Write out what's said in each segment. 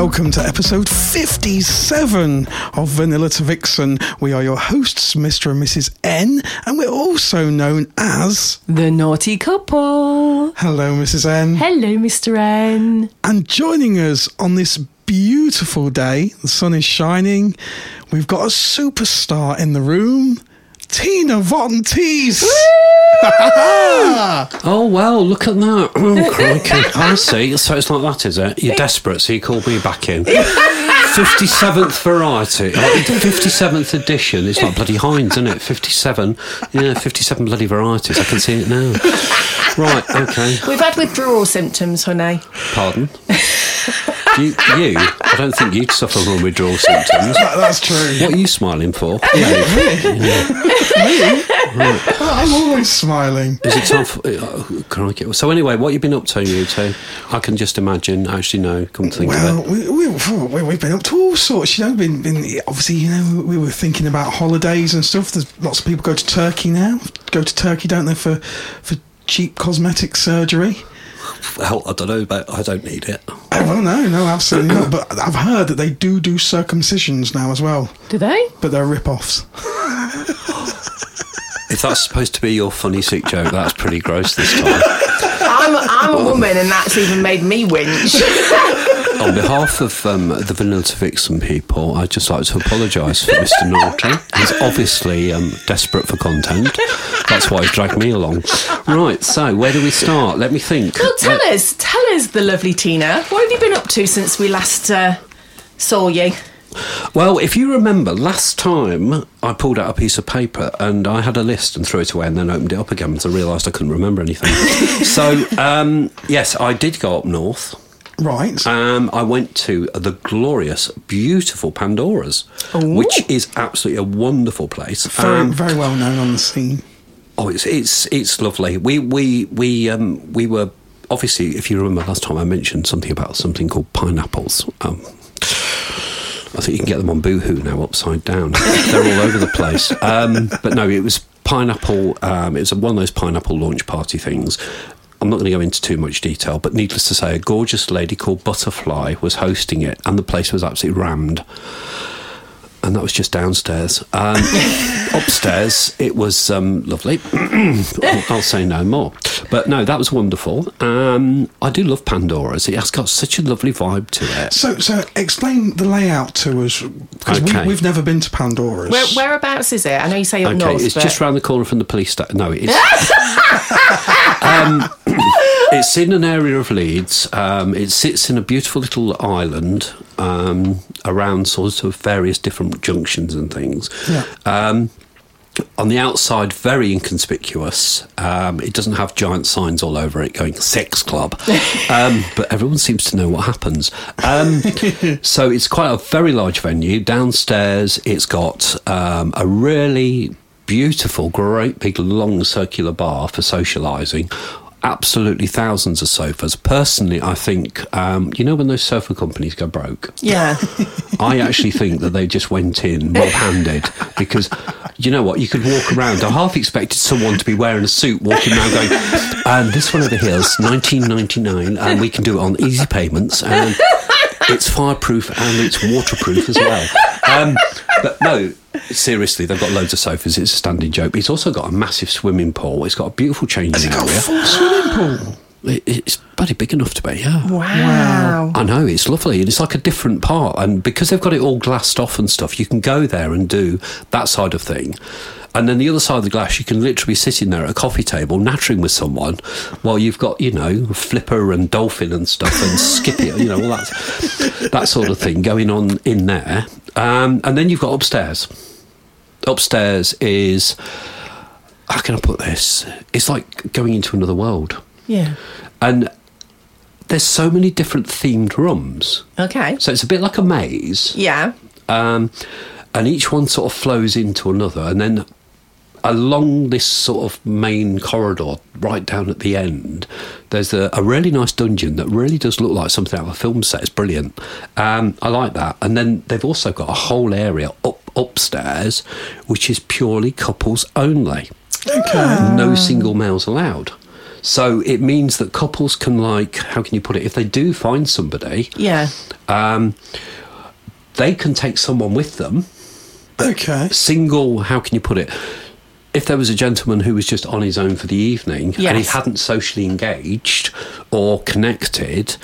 Welcome to episode 57 of Vanilla to Vixen. We are your hosts, Mr. and Mrs. N, and we're also known as. The naughty couple. Hello, Mrs. N. Hello, Mr. N. And joining us on this beautiful day, the sun is shining, we've got a superstar in the room, Tina Vonteese. Oh well, look at that! Oh crikey! I see. So it's like that, is it? You're desperate, so you called me back in. Fifty-seventh variety, uh, fifty-seventh edition. It's like bloody Heinz, isn't it? Fifty-seven. Yeah, fifty-seven bloody varieties. I can see it now. Right. Okay. We've had withdrawal symptoms, honey. Pardon. You, you? I don't think you'd suffer from withdrawal symptoms. That- That's true. What are you smiling for? Me? Oh, I'm always smiling. Is it time for, uh, oh, crikey. So anyway, what you been up to, you two? I can just imagine. Actually, no. Come to think Well, of it. we, we, we, we've been up to all sorts. You know, been, been obviously, you know, we were thinking about holidays and stuff. There's lots of people go to Turkey now. Go to Turkey, don't they, for for cheap cosmetic surgery? Well, I don't know, but I don't need it. Oh, well, no, no, absolutely not. But I've heard that they do do circumcisions now as well, Do they? but they're rip-offs. If that's supposed to be your funny sick joke, that's pretty gross this time. I'm, I'm a woman, and that's even made me winch. On behalf of um, the Vanilla to Vixen people, I'd just like to apologise for Mr. Naughty. He's obviously um, desperate for content. That's why he's dragged me along. Right, so where do we start? Let me think. Well, tell us, tell us, the lovely Tina, what have you been up to since we last uh, saw you? Well, if you remember, last time I pulled out a piece of paper and I had a list and threw it away and then opened it up again because I realised I couldn't remember anything. so, um, yes, I did go up north. Right. Um, I went to the glorious, beautiful Pandora's, which is absolutely a wonderful place. very, Um, very well known on the scene. oh, it's it's it's lovely. We we we um, we were obviously, if you remember last time, I mentioned something about something called pineapples. Um, I think you can get them on Boohoo now, upside down. They're all over the place. Um, but no, it was pineapple. Um, it was one of those pineapple launch party things. I'm not going to go into too much detail, but needless to say, a gorgeous lady called Butterfly was hosting it, and the place was absolutely rammed. And that was just downstairs. Um, upstairs, it was um, lovely. I'll, I'll say no more. But no, that was wonderful. Um, I do love Pandora's. It has got such a lovely vibe to it. So, so explain the layout to us because Okay. we, we've never been to Pandora's. Where, whereabouts is it? I know you say up Okay, north, it's but just round the corner from the police station. No, it is. um, it's in an area of Leeds. Um, it sits in a beautiful little island um, around sort of various different junctions and things. Yeah. Um, on the outside, very inconspicuous. Um, it doesn't have giant signs all over it going "sex club," um, but everyone seems to know what happens. Um, so it's quite a very large venue. Downstairs, it's got um, a really beautiful, great big long circular bar for socialising. Absolutely thousands of sofas. Personally, I think um, you know when those sofa companies go broke. yeah. I actually think that they just went in mob handed because you know what? You could walk around. I half expected someone to be wearing a suit walking around going, and this one over here is 1999 and we can do it on easy payments and it's fireproof and it's waterproof as well. Um, but no, seriously, they've got loads of sofas. It's a standing joke. But it's also got a massive swimming pool. It's got a beautiful changing Has it got a area. full swimming pool? It, it's bloody big enough to be, yeah. Wow. I know it's lovely, and it's like a different part. And because they've got it all glassed off and stuff, you can go there and do that side of thing. And then the other side of the glass, you can literally be sitting there at a coffee table, nattering with someone, while you've got you know flipper and dolphin and stuff and skippy, you know all that that sort of thing going on in there. Um, and then you've got upstairs. Upstairs is how can I put this? It's like going into another world. Yeah. And there's so many different themed rooms. Okay. So it's a bit like a maze. Yeah. Um, and each one sort of flows into another. And then along this sort of main corridor, right down at the end, there's a, a really nice dungeon that really does look like something out of a film set. It's brilliant. Um, I like that. And then they've also got a whole area up upstairs, which is purely couples only. Okay. No single males allowed. So it means that couples can like, how can you put it? If they do find somebody, Yeah. um, they can take someone with them. Okay. Single, how can you put it? If there was a gentleman who was just on his own for the evening and he hadn't socially engaged or connected,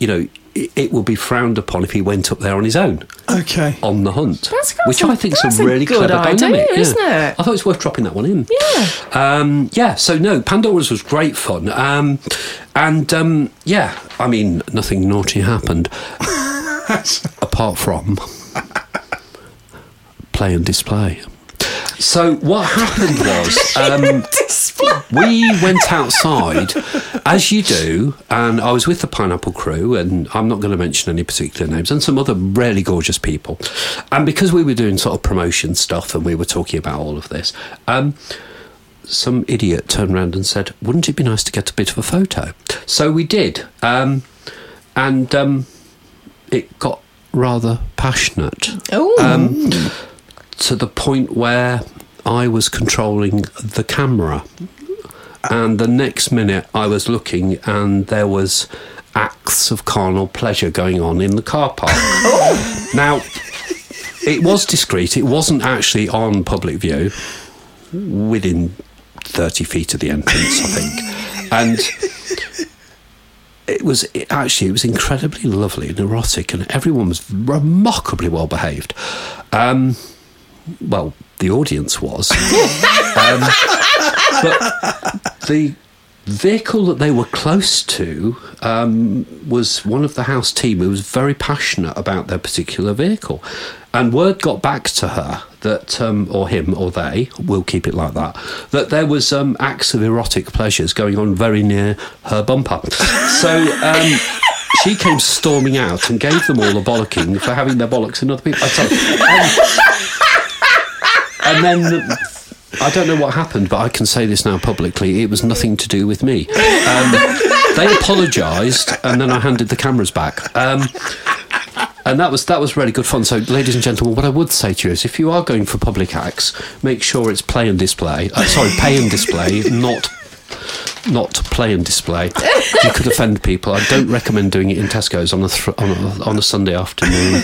you know, it, it would be frowned upon if he went up there on his own Okay. on the hunt, That's got which some- I think is that's a a really good clever idea, dynamic, isn't it? I thought it's worth dropping that one in. Yeah. Um, yeah, so no, Pandora's was great fun. Um, and um, yeah, I mean, nothing naughty happened apart from play and display. So what happened was um, we went outside, as you do, and I was with the Pineapple Crew, and I'm not going to mention any particular names, and some other really gorgeous people. And because we were doing sort of promotion stuff, and we were talking about all of this, um, some idiot turned around and said, "Wouldn't it be nice to get a bit of a photo?" So we did, um, and um, it got rather passionate Oh. um, to the point where I was controlling the camera, and the next minute I was looking, and there was acts of carnal pleasure going on in the car park. Now, it was discreet. It wasn't actually on public view, within thirty feet of the entrance, I think, and it was it, actually it was incredibly lovely and erotic, and everyone was remarkably well behaved. Um, well, the audience was, um, but the vehicle that they were close to um, was one of the house team who was very passionate about their particular vehicle. And word got back to her that, um, or him or they, we'll keep it like that, that there was um, acts of erotic pleasures going on very near her bumper. So um, she came storming out and gave them all a bollocking for having their bollocks in other people. I tell you, and, then I don't know what happened, but I can say this now publicly. It was nothing to do with me. Um, they apologised, and then I handed the cameras back. Um, and that was that was really good fun. So, ladies and gentlemen, what I would say to you is, if you are going for public acts, make sure it's play and display. Uh, sorry, pay and display, not not play and display. You could offend people. I don't recommend doing it in Tesco's on a thr on a, on a Sunday afternoon.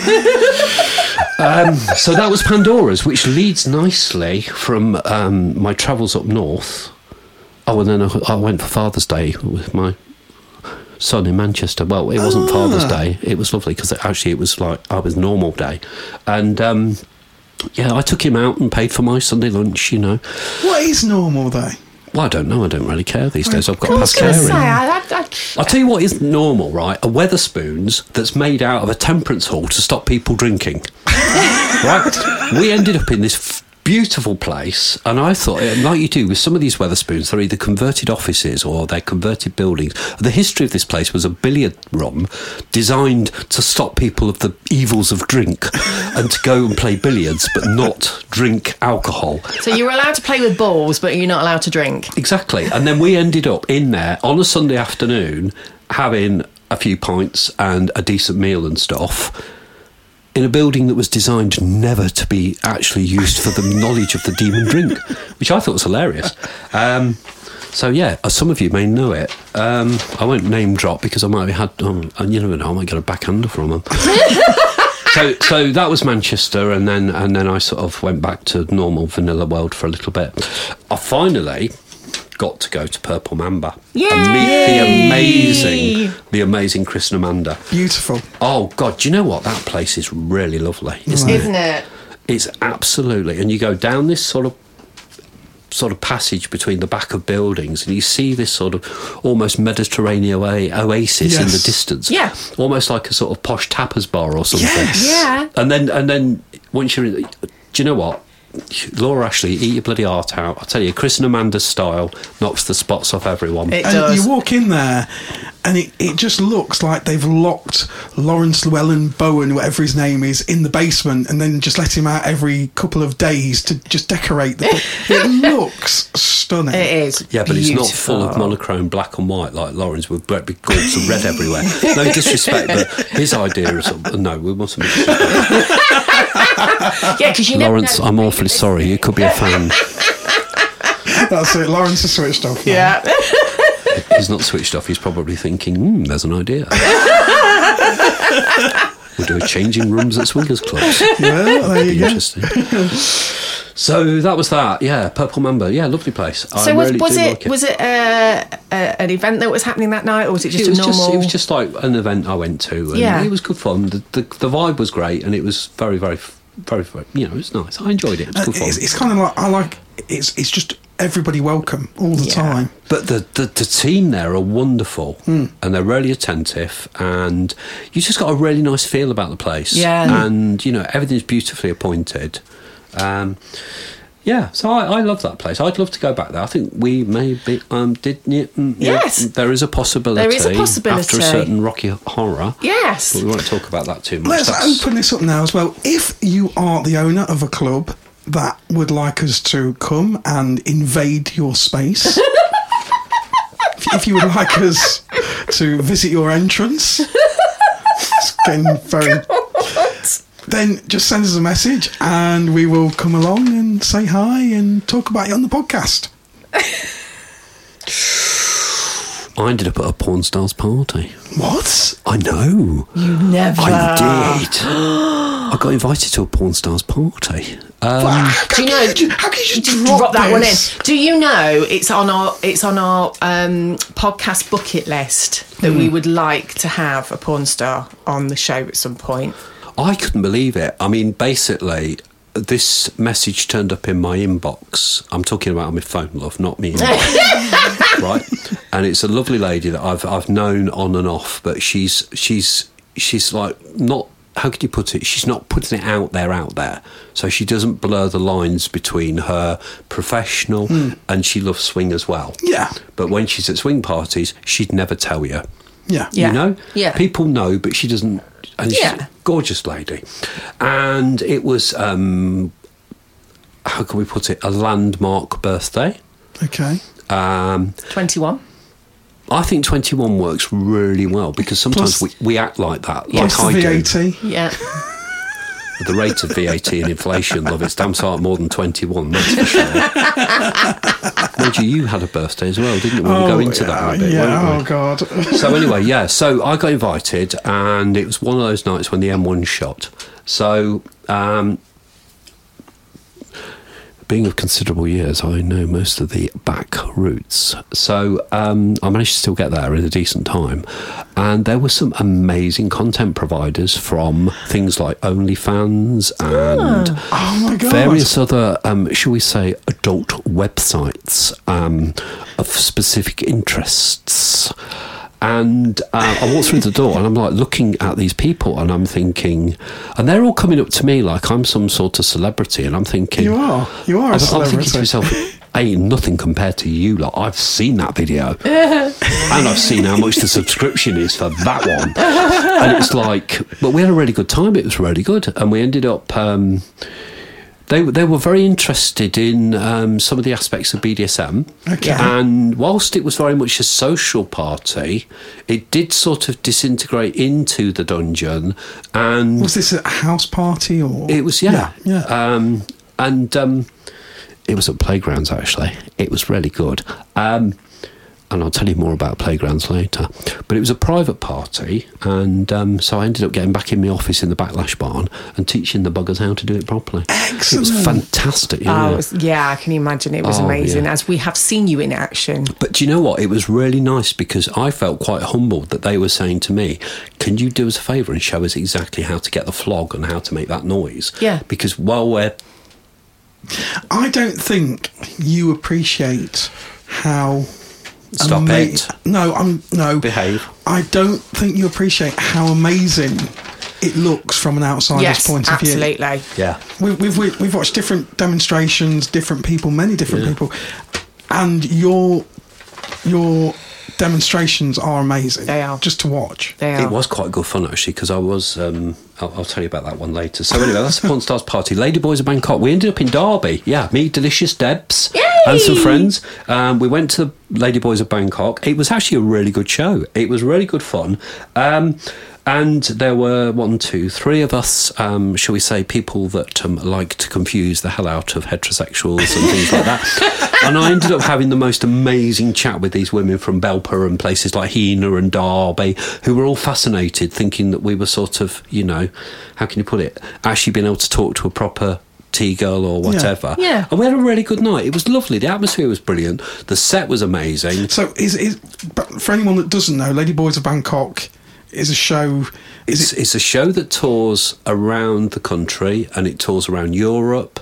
Um, so that was Pandora's, which leads nicely from um, my travels up north. Oh, and then I, I went for Father's Day with my son in Manchester. Well, it wasn't Father's Day. It was lovely because actually it was like I was normal day, and um, yeah, I took him out and paid for my Sunday lunch. You know, What is normal though? well, I don't know. I don't really care these days. I've got I was past going to caring. say, I, I, I, I'll tell you what is normal, right? A Wetherspoons that's made out of a temperance hall to stop people drinking. Right? We ended up in this f- beautiful place, and I thought, eh, like you do with some of these Wetherspoons, they're either converted offices or they're converted buildings. The history of this place was a billiard room designed to stop people of the evils of drink and to go and play billiards, but not drink alcohol. so you were allowed to play with balls, but you're not allowed to drink. Exactly. And then we ended up in there on a Sunday afternoon having a few pints and a decent meal and stuff in a building that was designed never to be actually used for the knowledge of the demon drink, which I thought was hilarious. Um, so yeah, uh, some of you may know it. Um, I won't name drop because I might have had, um, and you never know, I might get a backhander from them. so, so that was Manchester, and then and then I sort of went back to normal vanilla world for a little bit. I finally got to go to Purple Mamba Yay! and meet the amazing, the amazing Chris Amanda. Beautiful. Oh God, do you know what? That place is really lovely, isn't it? Isn't it? It's absolutely, and you go down this sort of sort of passage between the back of buildings, and you see this sort of almost Mediterranean oa- oasis in the distance. Yeah. almost like a sort of posh tapas bar or something. Yes. Yeah. And then, and then once you're in, do you know what? Laura Ashley, eat your bloody heart out. I tell you, Chris and Amanda's style knocks the spots off everyone. It And does. you walk in there, and it, it just looks like they've locked Laurence Llewelyn-Bowen, whatever his name is, in the basement, and then just let him out every couple of days to just decorate the. it looks stunning. it is. Yeah, but it's not full of monochrome black and white like Lawrence with great big gauds of red everywhere. No disrespect, but his idea is no, we mustn't. Be Yeah, because you never Laurence, know. I'm awfully sorry. You could be a fan. That's it. Laurence has switched off. now. Yeah. He's not switched off. He's probably thinking, hmm, there's an idea. we'll do a changing rooms at swingers clubs. Well, there Be you go. interesting. so that was that. Yeah, Purple Mamba. Yeah, lovely place. I So was, really was it like it. was it uh, uh, an event that was happening that night, or was it just it was a normal? just it was just like an event I went to, and Yeah. it was good fun. The, the the vibe was great, and it was very very very, very you know it's nice. I enjoyed it. It was Uh, good fun. It's, it's kind of like I like. It's it's just everybody welcome all the Yeah. time. But the, the, the team there are wonderful Hmm. and they're really attentive and you just got a really nice feel about the place. Yeah. And, you know, everything's beautifully appointed. Um, yeah, so I, I love that place. I'd love to go back there. I think we maybe um, did. Yeah, mm, yeah, Yes. there is a possibility. There is a possibility. after a certain rocky horror. Yes. but we won't talk about that too much. Let's That's- open this up now as well. If you are the owner of a club that would like us to come and invade your space, if, if you would like us to visit your entrance, it's getting very. Then just send us a message and we will come along and say hi and talk about it on the podcast. I ended up at a porn stars party. What? I know. You never. I did. I got invited to a porn stars party. Um, how, Do you know? ju- how can you just just drop, drop that one in. Do you know it's on our it's on our um, podcast bucket list that Hmm. we would like to have a porn star on the show at some point? I couldn't believe it. I mean, basically, this message turned up in my inbox. I'm talking about on my phone, love, not me right? And it's a lovely lady that I've I've known on and off, but she's she's she's like not. How could you put it? She's not putting it out there, out there. So she doesn't blur the lines between her professional hmm. and she loves swing as well. Yeah. But when she's at swing parties, she'd never tell you. Yeah. Yeah. You know? Yeah. People know, but she doesn't. And she's Yeah. a gorgeous lady. And it was, um, how can we put it, a landmark birthday. Okay. Um, Twenty one. I think 21 works really well because sometimes Plus- we, we act like that, like the I VAT. do. Yeah. The rate of VAT and inflation, love, it's damn sight more than 21, that's for sure. Mind you, you had a birthday as well, didn't you? We'll go into that a bit, Yeah. Oh? God. so anyway, yeah. So I got invited, and it was one of those nights when the M1 shot. So, um, being of considerable years, I know most of the back routes. So um, I managed to still get there in a decent time, and there were some amazing content providers from things like OnlyFans and Oh my God. various other, um, shall we say, adult websites um, of specific interests. And uh, I walked through the door and I'm like looking at these people and I'm thinking, and they're all coming up to me like I'm some sort of celebrity. And I'm thinking, You are. You are a I'm, I'm thinking to celebrity. myself, ain't nothing compared to you. Like I've seen that video, and I've seen how much the subscription is for that one. And it's like, but we had a really good time. It was really good, and we ended up. Um, they they were very interested in um, some of the aspects of BDSM, Okay. and whilst it was very much a social party, it did sort of disintegrate into the dungeon, and Was this a house party or? it was yeah, Yeah. Um, and um, it was at playgrounds actually. It was really good. And I'll tell you more about playgrounds later. But it was a private party, and um, so I ended up getting back in my office in the backlash barn and teaching the buggers how to do it properly. Excellent. It was fantastic. Yeah. Oh, was- yeah, I can imagine it was Oh, amazing yeah. as we have seen you in action. But do you know what? It was really nice because I felt quite humbled that they were saying to me, "Can you do us a favour and show us exactly how to get the flog and how to make that noise?" Yeah. Because while we're I don't think you appreciate how. Stop ama- it. No, I'm no. Behave. I don't think you appreciate how amazing it looks from an outsider's yes, point of view. absolutely. yeah, We, we've we, we've watched different demonstrations, different people, many different Yeah. people, and your your demonstrations are amazing. They are. just to watch. They are. it was quite good fun actually because I was. Um, I'll, I'll tell you about that one later. So anyway, that's the Porn Stars party. Lady Boys of Bangkok. We ended up in Derby. Yeah, me, Delicious Debs, and some friends. Um, we went to Lady Boys of Bangkok. It was actually a really good show. It was really good fun. Um, and there were one, two, three of us, um, shall we say, people that um, like to confuse the hell out of heterosexuals and things like that. And I ended up having the most amazing chat with these women from Belper and places like Heanor and Derby, who were all fascinated, thinking that we were sort of, you know, how can you put it, actually being able to talk to a proper T girl or whatever. Yeah. And we had a really good night. It was lovely. The atmosphere was brilliant. The set was amazing. So is is but for anyone that doesn't know, Lady Boys of Bangkok is a show. Is It's, it? it's a show that tours around the country and it tours around Europe.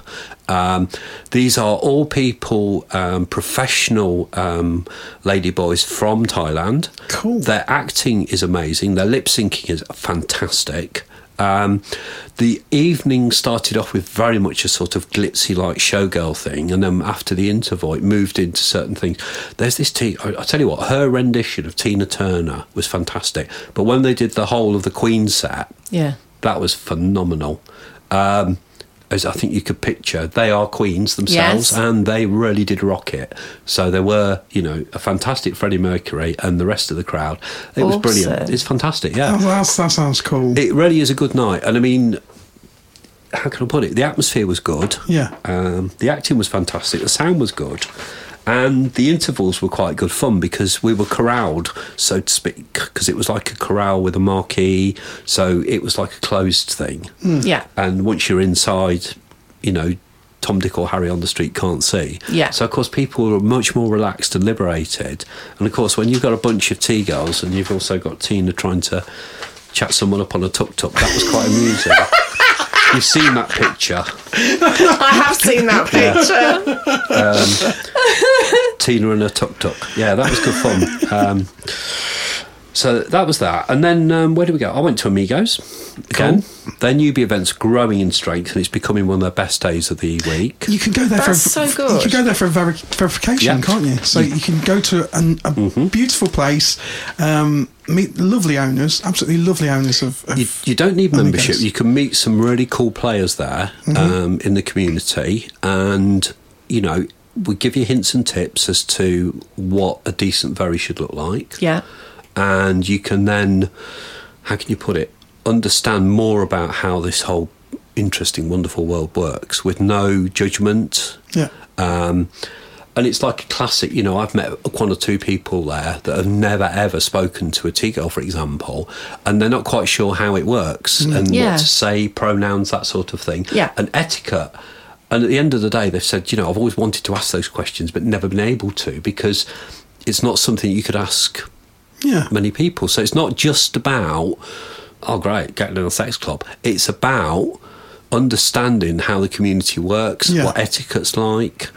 Um, these are all people, um, professional um, ladyboys from Thailand. Cool. Their acting is amazing. Their lip syncing is fantastic. Um, the evening started off with very much a sort of glitzy like showgirl thing, and then after the interval, it moved into certain things. There's this T. I, I tell you what, her rendition of Tina Turner was fantastic. But when they did the whole of the Queen set, Yeah. that was phenomenal. Um, as I think you could picture, they are queens themselves, Yes. and they really did rock it. So there were, you know, a fantastic Freddie Mercury and the rest of the crowd. It was brilliant. It's fantastic. Yeah, Oh, that's, that sounds cool. it really is a good night. And I mean, how can I put it? The atmosphere was good. Yeah. Um, the acting was fantastic. The sound was good. And the intervals were quite good fun because we were corralled, so to speak, because it was like a corral with a marquee. So it was like a closed thing. Hmm. Yeah. And once you're inside, you know, Tom, Dick, or Harry on the street can't see. Yeah. So, of course, people are much more relaxed and liberated. And, of course, when you've got a bunch of T girls and you've also got Tina trying to chat someone up on a tuk tuk, that was quite amusing. You've seen that picture. I have seen that picture. Tina and a tuk tuk. Yeah, that was good fun. Um, so that was that. And then um, where did we go? I went to Amigos again. Their newbie event's growing in strength and it's becoming one of their best days of the week. You can go there That's for a, so You good. can go there for a veri- verification, Yeah. can't you? So you can go to an, a Mm-hmm. beautiful place, um, meet lovely owners, absolutely lovely owners of. of You, you don't need Amigos. membership. You can meet some really cool players there um, in the community, and you know we give you hints and tips as to what a decent very should look like. yeah. And you can then, how can you put it, understand more about how this whole interesting, wonderful world works with no judgment. Yeah. Um, and it's like a classic, you know, I've met one or two people there that have never ever spoken to a T girl, for example, and they're not quite sure how it works and Yeah. what to say, pronouns, that sort of thing. Yeah. And etiquette. And at the end of the day, they've said, you know, I've always wanted to ask those questions, but never been able to because it's not something you could ask Yeah. many people. So it's not just about, oh, great, getting in a sex club. It's about understanding how the community works, Yeah. what etiquette's like,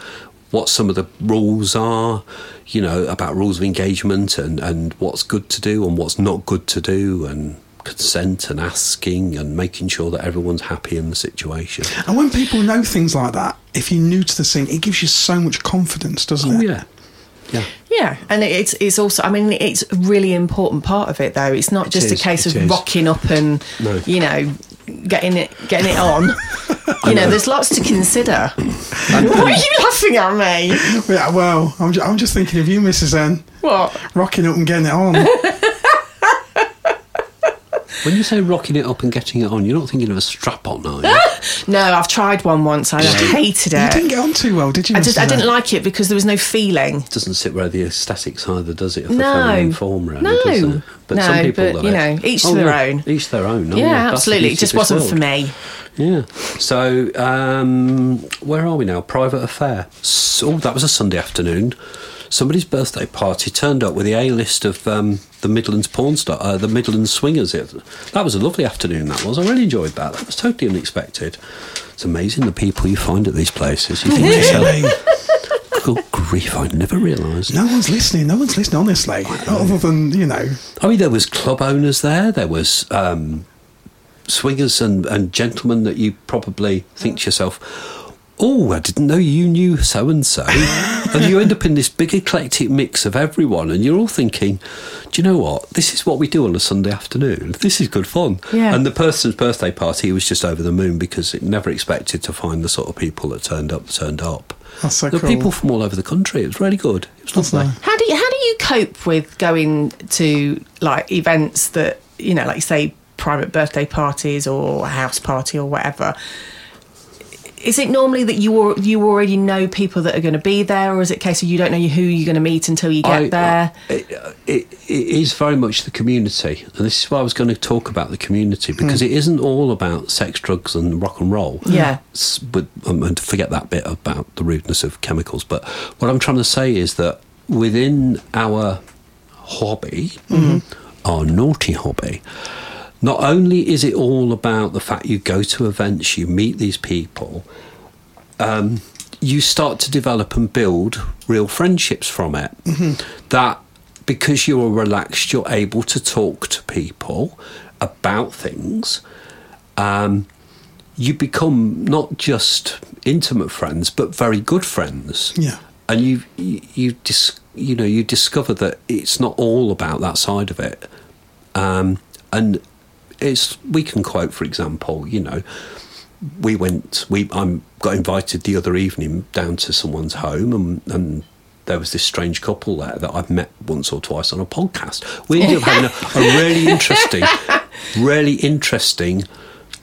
what some of the rules are, you know, about rules of engagement and, and what's good to do and what's not good to do and consent and asking and making sure that everyone's happy in the situation. And when people know things like that, if you're new to the scene, it gives you so much confidence, doesn't Oh, it? yeah. Yeah. Yeah, and it's it's also. I mean, it's a really important part of it, though. It's not just a case it of is. rocking up and No. you know getting it getting it on. you know, there's lots to consider. Why are you laughing at me? Yeah, well, I'm, ju- I'm just thinking of you, Mrs. N, What? rocking up and getting it on. When you say rocking it up and getting it on, you're not thinking of a strap on, are you? No, I've tried one once. I hated it. You didn't get on too well, did you? I just I didn't like it because there was no feeling. It doesn't sit where the aesthetics either, does it? Of the No. feminine form, really, No. does it? But No, some people but, love you know, each to their own. Each their own. Oh, yeah, that's absolutely. It just wasn't world. for me. Yeah. So, um, where are we now? Private affair. So, oh, that was a Sunday afternoon. Somebody's birthday party turned up with the A list of um, the Midlands porn star, uh, the Midlands swingers. It, that was a lovely afternoon. That was. I really enjoyed that. That was totally unexpected. It's amazing the people you find at these places. You think to Really? yourself, "Good grief! I never realised. No one's listening. No one's listening, honestly. Other than, you know. I mean, there was club owners there. There was um, swingers and, and gentlemen that you probably think to yourself, "Oh, I didn't know you knew so and so," and you end up in this big eclectic mix of everyone, and you're all thinking, "Do you know what? This is what we do on a Sunday afternoon. This is good fun." Yeah. And the person's birthday party was just over the moon because it never expected to find the sort of people that turned up. Turned up. That's so there were cool. people from all over the country. It was really good. It was That's lovely. nice. How do you, how do you cope with going to like events that you know, like say private birthday parties or a house party or whatever? Is it normally that you you already know people that are going to be there, or is it a case of you don't know who you're going to meet until you get I- uh, there? It, uh, it, it is very much the community, and this is why I was going to talk about the community hmm. because it isn't all about sex, drugs, and rock and roll. Yeah. But um, and forget that bit about the rudeness of chemicals. But what I'm trying to say is that within our hobby, mm-hmm. our naughty hobby. Not only is it all about the fact you go to events, you meet these people, um, you start to develop and build real friendships from it. That because you're relaxed, you're able to talk to people about things. Um, you become not just intimate friends, but very good friends. Yeah. and you you you, dis, you know you discover that it's not all about that side of it. Um, and it's we can quote, for example, you know, we went we I got invited the other evening down to someone's home and, and there was this strange couple there that I've met once or twice on a podcast. We ended up having a, a really interesting, really interesting,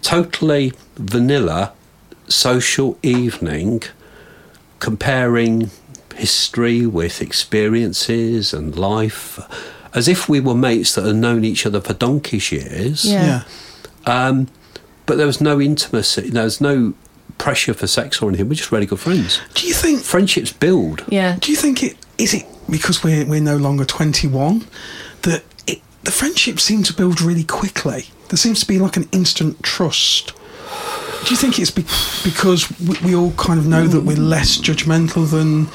totally vanilla social evening comparing history with experiences and life as if we were mates that had known each other for donkey's years. Yeah. Yeah. Um, but there was no intimacy, there was no pressure for sex or anything. We're just really good friends. Do you think Friendships build. Yeah. Do you think it is it because we're we're no longer twenty one that it, the friendships seem to build really quickly? There seems to be like an instant trust. Do you think it's be- because we, we all kind of know that we're less judgmental than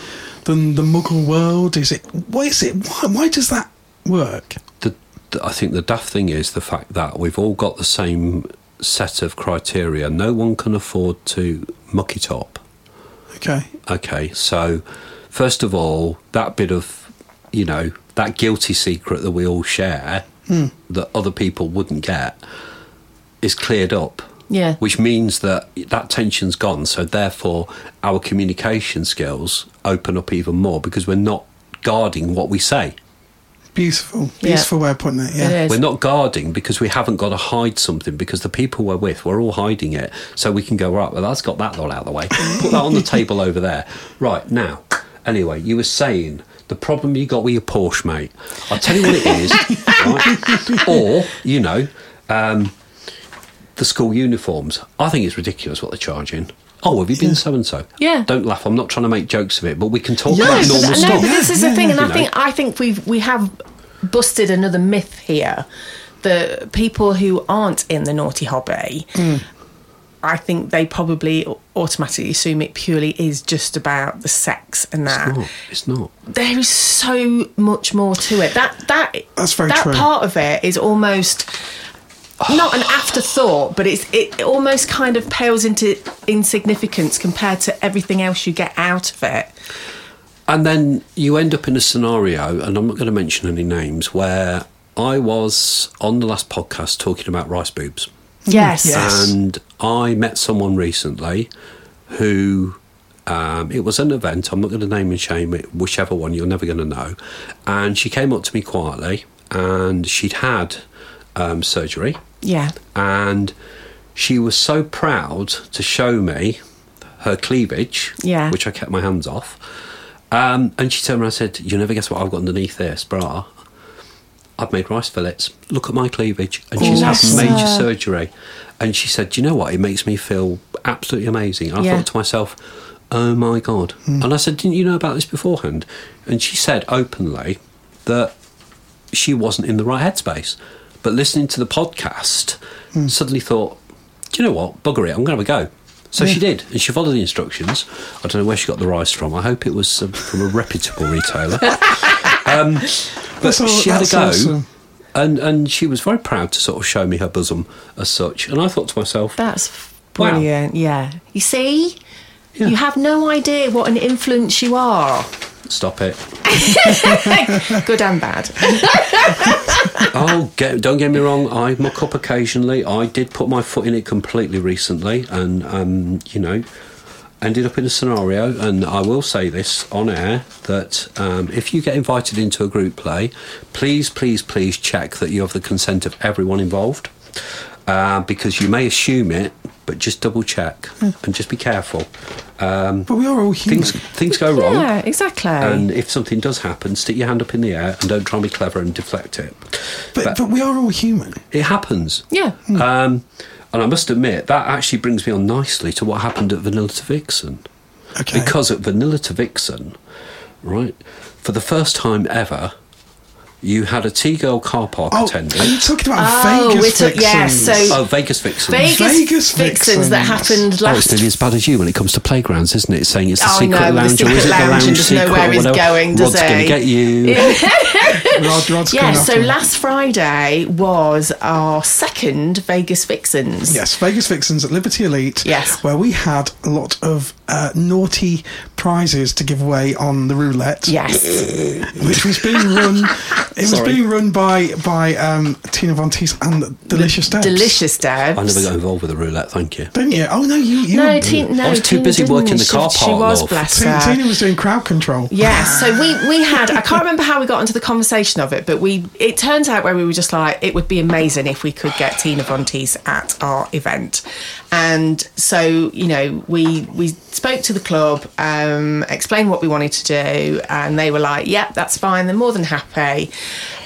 than the Muggle world? Is it? Why is it? Why, why does that work? The, the, I think the daft thing is the fact that we've all got the same set of criteria. No one can afford to muck it up. Okay. Okay, so first of all, that bit of, you know, that guilty secret that we all share hmm. that other people wouldn't get is cleared up. Yeah. Which means that that tension's gone. So therefore, our communication skills open up even more because we're not guarding what we say. Beautiful. Yeah. Beautiful way of putting it. Yeah. It is. We're not guarding because we haven't got to hide something because the people we're with, we're all hiding it. So we can go, right, well, that's got that lot out of the way. Put that on the table over there. Right, now, anyway, you were saying the problem you got with your Porsche, mate. I'll tell you what it is, right? Or, you know, um, the school uniforms. I think it's ridiculous what they're charging. Oh, have you been so and so? Yeah. Don't laugh. I'm not trying to make jokes of it, but we can talk Yeah, about but normal no, stuff. but this is the Yeah, thing, yeah. and I You think know. I think we've we have busted another myth here. The people who aren't in the naughty hobby, hmm. I think they probably automatically assume it purely is just about the sex and that. It's not. It's not. There is so much more to it. That that That's very that true. part of it is almost not an afterthought, but it's it almost kind of pales into insignificance compared to everything else you get out of it. And then you end up in a scenario, and I'm not going to mention any names, where I was on the last podcast talking about rice boobs. Yes. Yes. And I met someone recently who um, it was an event. I'm not going to name and shame it, whichever one you're never going to know. And she came up to me quietly, and she'd had um, surgery, Yeah. and she was so proud to show me her cleavage, Yeah. which I kept my hands off. Um, and she turned around and said, You'll never guess what I've got underneath this bra." I've made rice fillets. Look at my cleavage. And she's had major her. surgery. And she said, Do you know what? It makes me feel absolutely amazing. I Yeah. thought to myself, Oh my God. And I said, Didn't you know about this beforehand? And she said openly that she wasn't in the right headspace. But listening to the podcast, suddenly thought, Do you know what? Bugger it. I'm going to have a go. So she did, and she followed the instructions. I don't know where she got the rice from. I hope it was um, from a reputable retailer. um, but all- she had a go, awesome. and and she was very proud to sort of show me her bosom as such. And I thought to myself, That's Wow. brilliant. Yeah. You see, Yeah. you have no idea what an influence you are. "Stop it! Good and bad. oh, get, don't get me wrong. I muck up occasionally. I did put my foot in it completely recently, and um, you know, ended up in a scenario. And I will say this on air that um, if you get invited into a group play, please, please, please check that you have the consent of everyone involved, uh, because you may assume it, but just double check and just be careful. Um, But we are all human. things things go wrong. Yeah, exactly. And if something does happen, stick your hand up in the air and don't try and be clever and deflect it. but, but we are all human. It happens. yeah. Um, and I must admit, that actually brings me on nicely to what happened at Vanilla to Vixen. Okay. Because at Vanilla to Vixen, right, for the first time ever, you had a T Girl car park oh, attendant. are you talking about Oh, Vegas we're talk- yeah, vixens? so- Oh, Vegas Vixen. Vegas, Vegas Vixens that Vixens. happened Oh, it's nearly as bad as you when it comes to playgrounds, isn't it? It's saying it's the Oh, I secret know, the lounge, or secret is it the lounge lounge and know where he's going, does Rod's going to get you. Rod, Rod's Yeah, so after last Friday was our second Vegas Vixens. Yes, Vegas Vixens at Liberty Elite. Yes. Where we had a lot of uh, naughty prizes to give away on the roulette. Yes. Which was being run. It was being run by by um, Tina Vonteese and Delicious Debs. Delicious Debs. I never got involved with the roulette, thank you. Didn't you? Oh no, you. you No, were- Tina, no, I was too Tina busy didn't. working the She- car She was, love. bless Tina. Tina was doing crowd control. Yeah, so we, we had I can't remember how we got into the conversation of it, but we it turns out where we were just like it would be amazing if we could get Tina Vonteese at our event, and so you know we we spoke to the club, um, explained what we wanted to do, and they were like, "Yep, that's fine." They're more than happy,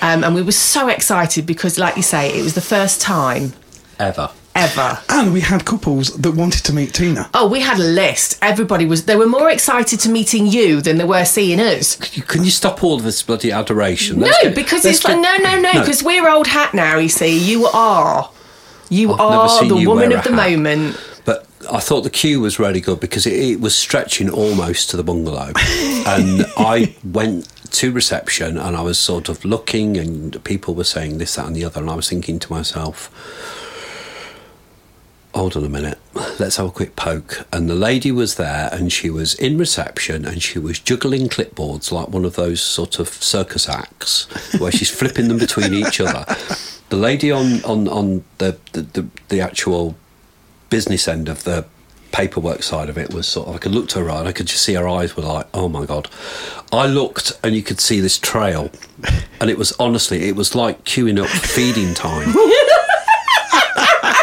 um, and we were so excited because, like you say, it was the first time Ever. ever. And we had couples that wanted to meet Tina. Oh, we had a list. Everybody was. They were more excited to meeting you than they were seeing us. Can you- Can you stop all of this bloody adoration? No, Let's get- because let's it's like no, no, no, because we're old hat now. You see, you are, you I've are the you woman of the hat. moment. But I thought the queue was really good because it, it was stretching almost to the bungalow. and I went to reception and I was sort of looking, and people were saying this, that, and the other. And I was thinking to myself, hold on a minute, let's have a quick poke. And the lady was there and she was in reception and she was juggling clipboards like one of those sort of circus acts where she's flipping them between each other. The lady on, on, on the, the, the, the actual business end of the paperwork side of it was sort of I could look to her eye and I could just see her eyes were like, oh my god. I looked and you could see this trail, and it was honestly it was like queuing up for feeding time.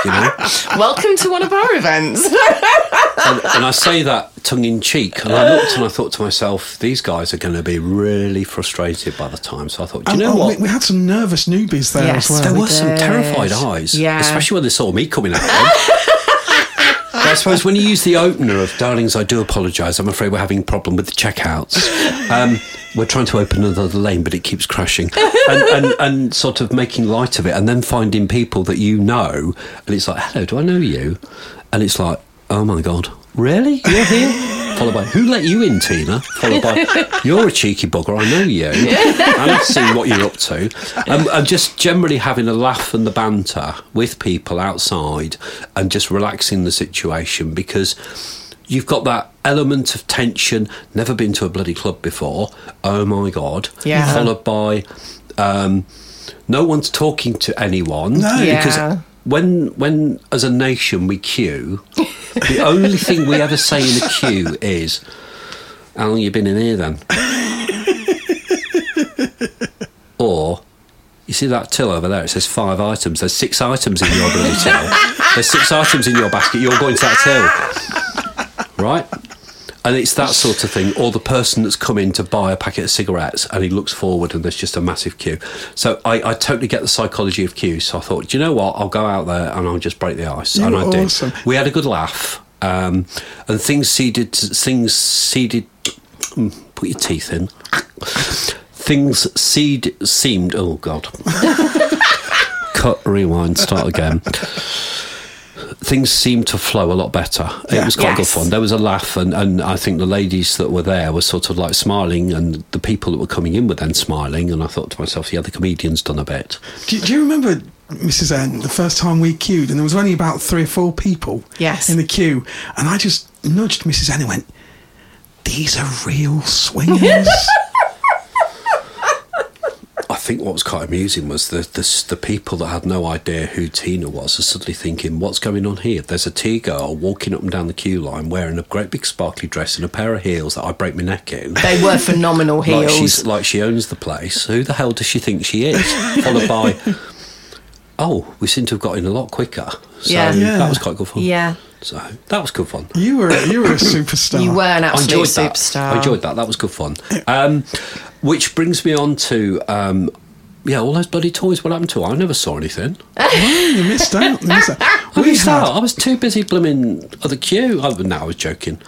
you know, Welcome to one of our events. and, and I say that tongue in cheek, and I looked and I thought to myself, these guys are going to be really frustrated by the time. So I thought, do you And, know oh, what? We, we had some nervous newbies there Yes, as well. There we were some terrified eyes, Yeah. especially when they saw me coming at them. But I suppose when you use the opener of "Darlings, I do apologise. I'm afraid we're having a problem with the checkouts. Um, we're trying to open another lane, but it keeps crashing." And, and, and sort of making light of it, and then finding people that you know, and it's like, "Hello, do I know you?" And it's like, "Oh my god, really? You're here?" Followed by, "Who let you in, Tina?" Followed by, "You're a cheeky bugger. I know you, and I've seen what you're up to." Um, and just generally having a laugh and the banter with people outside, and just relaxing the situation because you've got that element of tension. Never been to a bloody club before. Oh my god! Yeah. Followed by, um, no one's talking to anyone No. because Yeah. when when as a nation we queue, the only thing we ever say in a queue is, "How long you been in here then?" or, you see that till over there? It says five items. There's six items in your till. There's six items in your basket. You're going to that till, right? And it's that sort of thing. Or the person that's come in to buy a packet of cigarettes and he looks forward and there's just a massive queue. So I, I totally get the psychology of queues. So I thought, do you know what? I'll go out there and I'll just break the ice. You and I awesome. did. We had a good laugh. Um, and things seeded, things seeded, mm, put your teeth in. Things seed seemed, oh God. Cut, rewind, start again. Things seemed to flow a lot better. It was quite good Yes. fun. There was a laugh, and, and I think the ladies that were there were sort of like smiling, and the people that were coming in were then smiling. And I thought to myself, yeah, the comedian's done a bit. Do, do you remember, Mrs. N, the first time we queued, and there was only about three or four people Yes. in the queue, and I just nudged Mrs. N and went, "These are real swingers." I think what was quite amusing was the, the the people that had no idea who Tina was are suddenly thinking, "What's going on here?" There's a T girl walking up and down the queue line wearing a great big sparkly dress and a pair of heels that I break my neck in. They were phenomenal Like heels. she's like she owns the place. Who the hell does she think she is? Followed by, oh, we seem to have got in a lot quicker. So Yeah. Yeah. that was quite good fun. yeah. So that was good fun. you were you were a superstar. You were an I absolute enjoyed that. superstar. I enjoyed that. That was good fun. Um, which brings me on to. Um, yeah, all those bloody toys. What happened to? 'em? I never saw anything. Oh, you missed out. You missed out. I We missed out. had, I was too busy blooming at the queue. I, no, I was joking.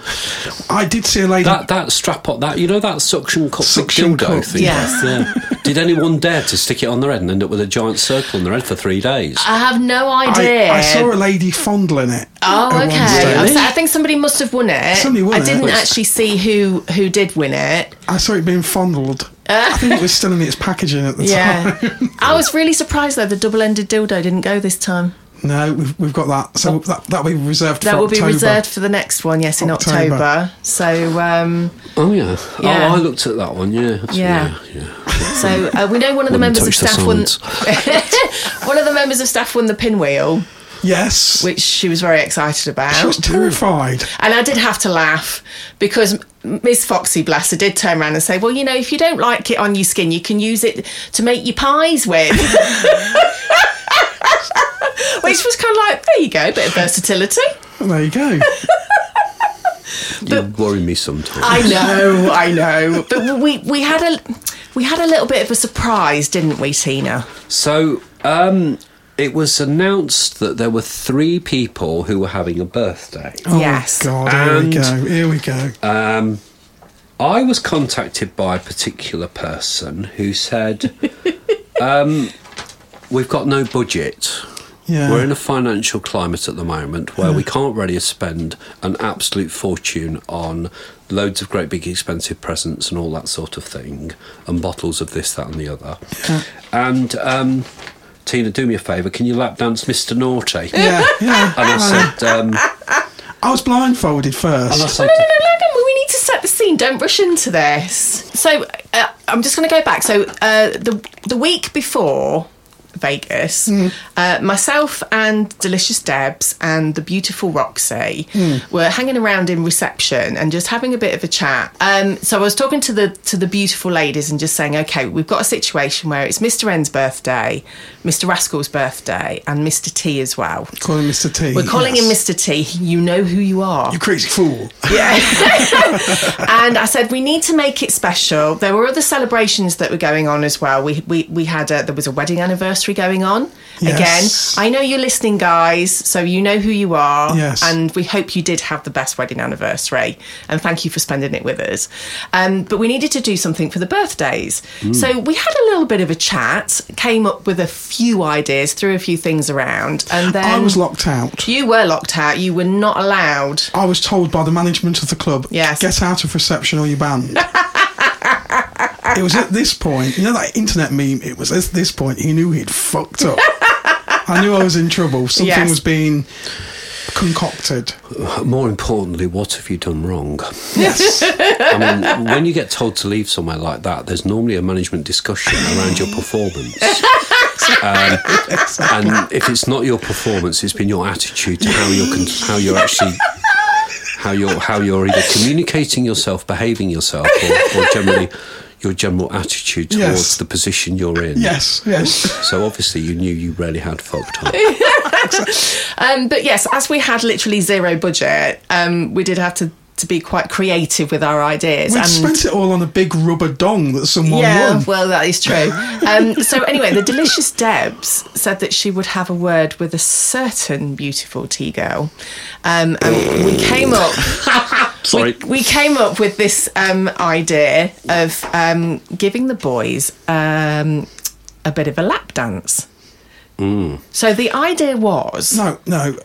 I did see a lady. That that strap on that you know that suction cup Suction dildo cup. thing. Yes. Yeah. Did anyone dare to stick it on their head and end up with a giant circle on their head for three days? I have no idea. I saw a lady fondling it. Oh, okay. I, think somebody must have won it. Somebody won I it. didn't actually see who who did win it. I saw it being fondled. I think it was still in its packaging at the Yeah, time. I was really surprised though the double-ended dildo didn't go this time. no, we've, we've got that. So that that will be reserved That for will October. be reserved for the next one. Yes, in October. October. So um, Oh yeah. Yeah. Oh, I looked at that one. Yeah. Yeah. yeah. yeah. so uh, we know one of the Wouldn't members of touch the staff won. one of the members of staff won the pinwheel, Yes. which she was very excited about. She was terrified. And I did have to laugh because Miss Foxy, bless her, did turn around and say, Well, you know, if you don't like it on your skin, you can use it to make your pies with. Which was kind of like, there you go, bit of versatility. There you go. You worry me sometimes. I know, I know. But we, we had a we had a little bit of a surprise, didn't we, Tina? So, um, it was announced that there were three people who were having a birthday. Oh, Yes. God, here And- we go. Here we go. Um, I was contacted by a particular person who said, um, We've got no budget. Yeah. We're in a financial climate at the moment where we can't really spend an absolute fortune on loads of great big expensive presents and all that sort of thing, and bottles of this, that, and the other. And um, Tina, do me a favour, can you lap dance Mr. Naughty? yeah, yeah. And I said, um, I was blindfolded and I first. said, No, no, no, no, we need to set the scene. Don't rush into this. So uh, I'm just going to go back. So uh, the the week before Vegas, uh, myself and Delicious Debs and the beautiful Roxy were hanging around in reception and just having a bit of a chat. Um, so I was talking to the to the beautiful ladies and just saying, okay, we've got a situation where it's Mr. N's birthday, Mr. Rascal's birthday, and Mr. T as well. Calling Mr. T. We're calling yes. him Mr. T. You know who you are. You crazy fool. Yeah. and I said we need to make it special. There were other celebrations that were going on as well. We we, we had a, there was a wedding anniversary going on. Yes. Again, I know you're listening, guys, so you know who you are. Yes. And we hope you did have the best wedding anniversary. And thank you for spending it with us. Um, but we needed to do something for the birthdays. So we had a little bit of a chat, came up with a few ideas, threw a few things around, and then I was locked out. you were locked out. You were not allowed. I was told by the management of the club, Yes. get out of reception or you're banned. it was at this point, you know that internet meme, it was at this point he knew he'd fucked up. I knew I was in trouble. Something Yes. was being concocted. More importantly, what have you done wrong? Yes. I mean, when you get told to leave somewhere like that, there's normally a management discussion around your performance. Um, and if it's not your performance, it's been your attitude to how you're con- how you're actually how you're how you're either communicating yourself, behaving yourself, or, or generally your general attitude towards Yes. the position you're in. yes, yes. So obviously, you knew you really had fucked up. um, but yes, as we had literally zero budget, um, we did have to, to be quite creative with our ideas. We and spent it all on a big rubber dong that someone yeah, won. well, that is true. Um, so anyway, the delicious Debs said that she would have a word with a certain beautiful T girl, um, and we came up. Sorry. We, we came up with this um, idea of um, giving the boys um, a bit of a lap dance. So the idea was No, no.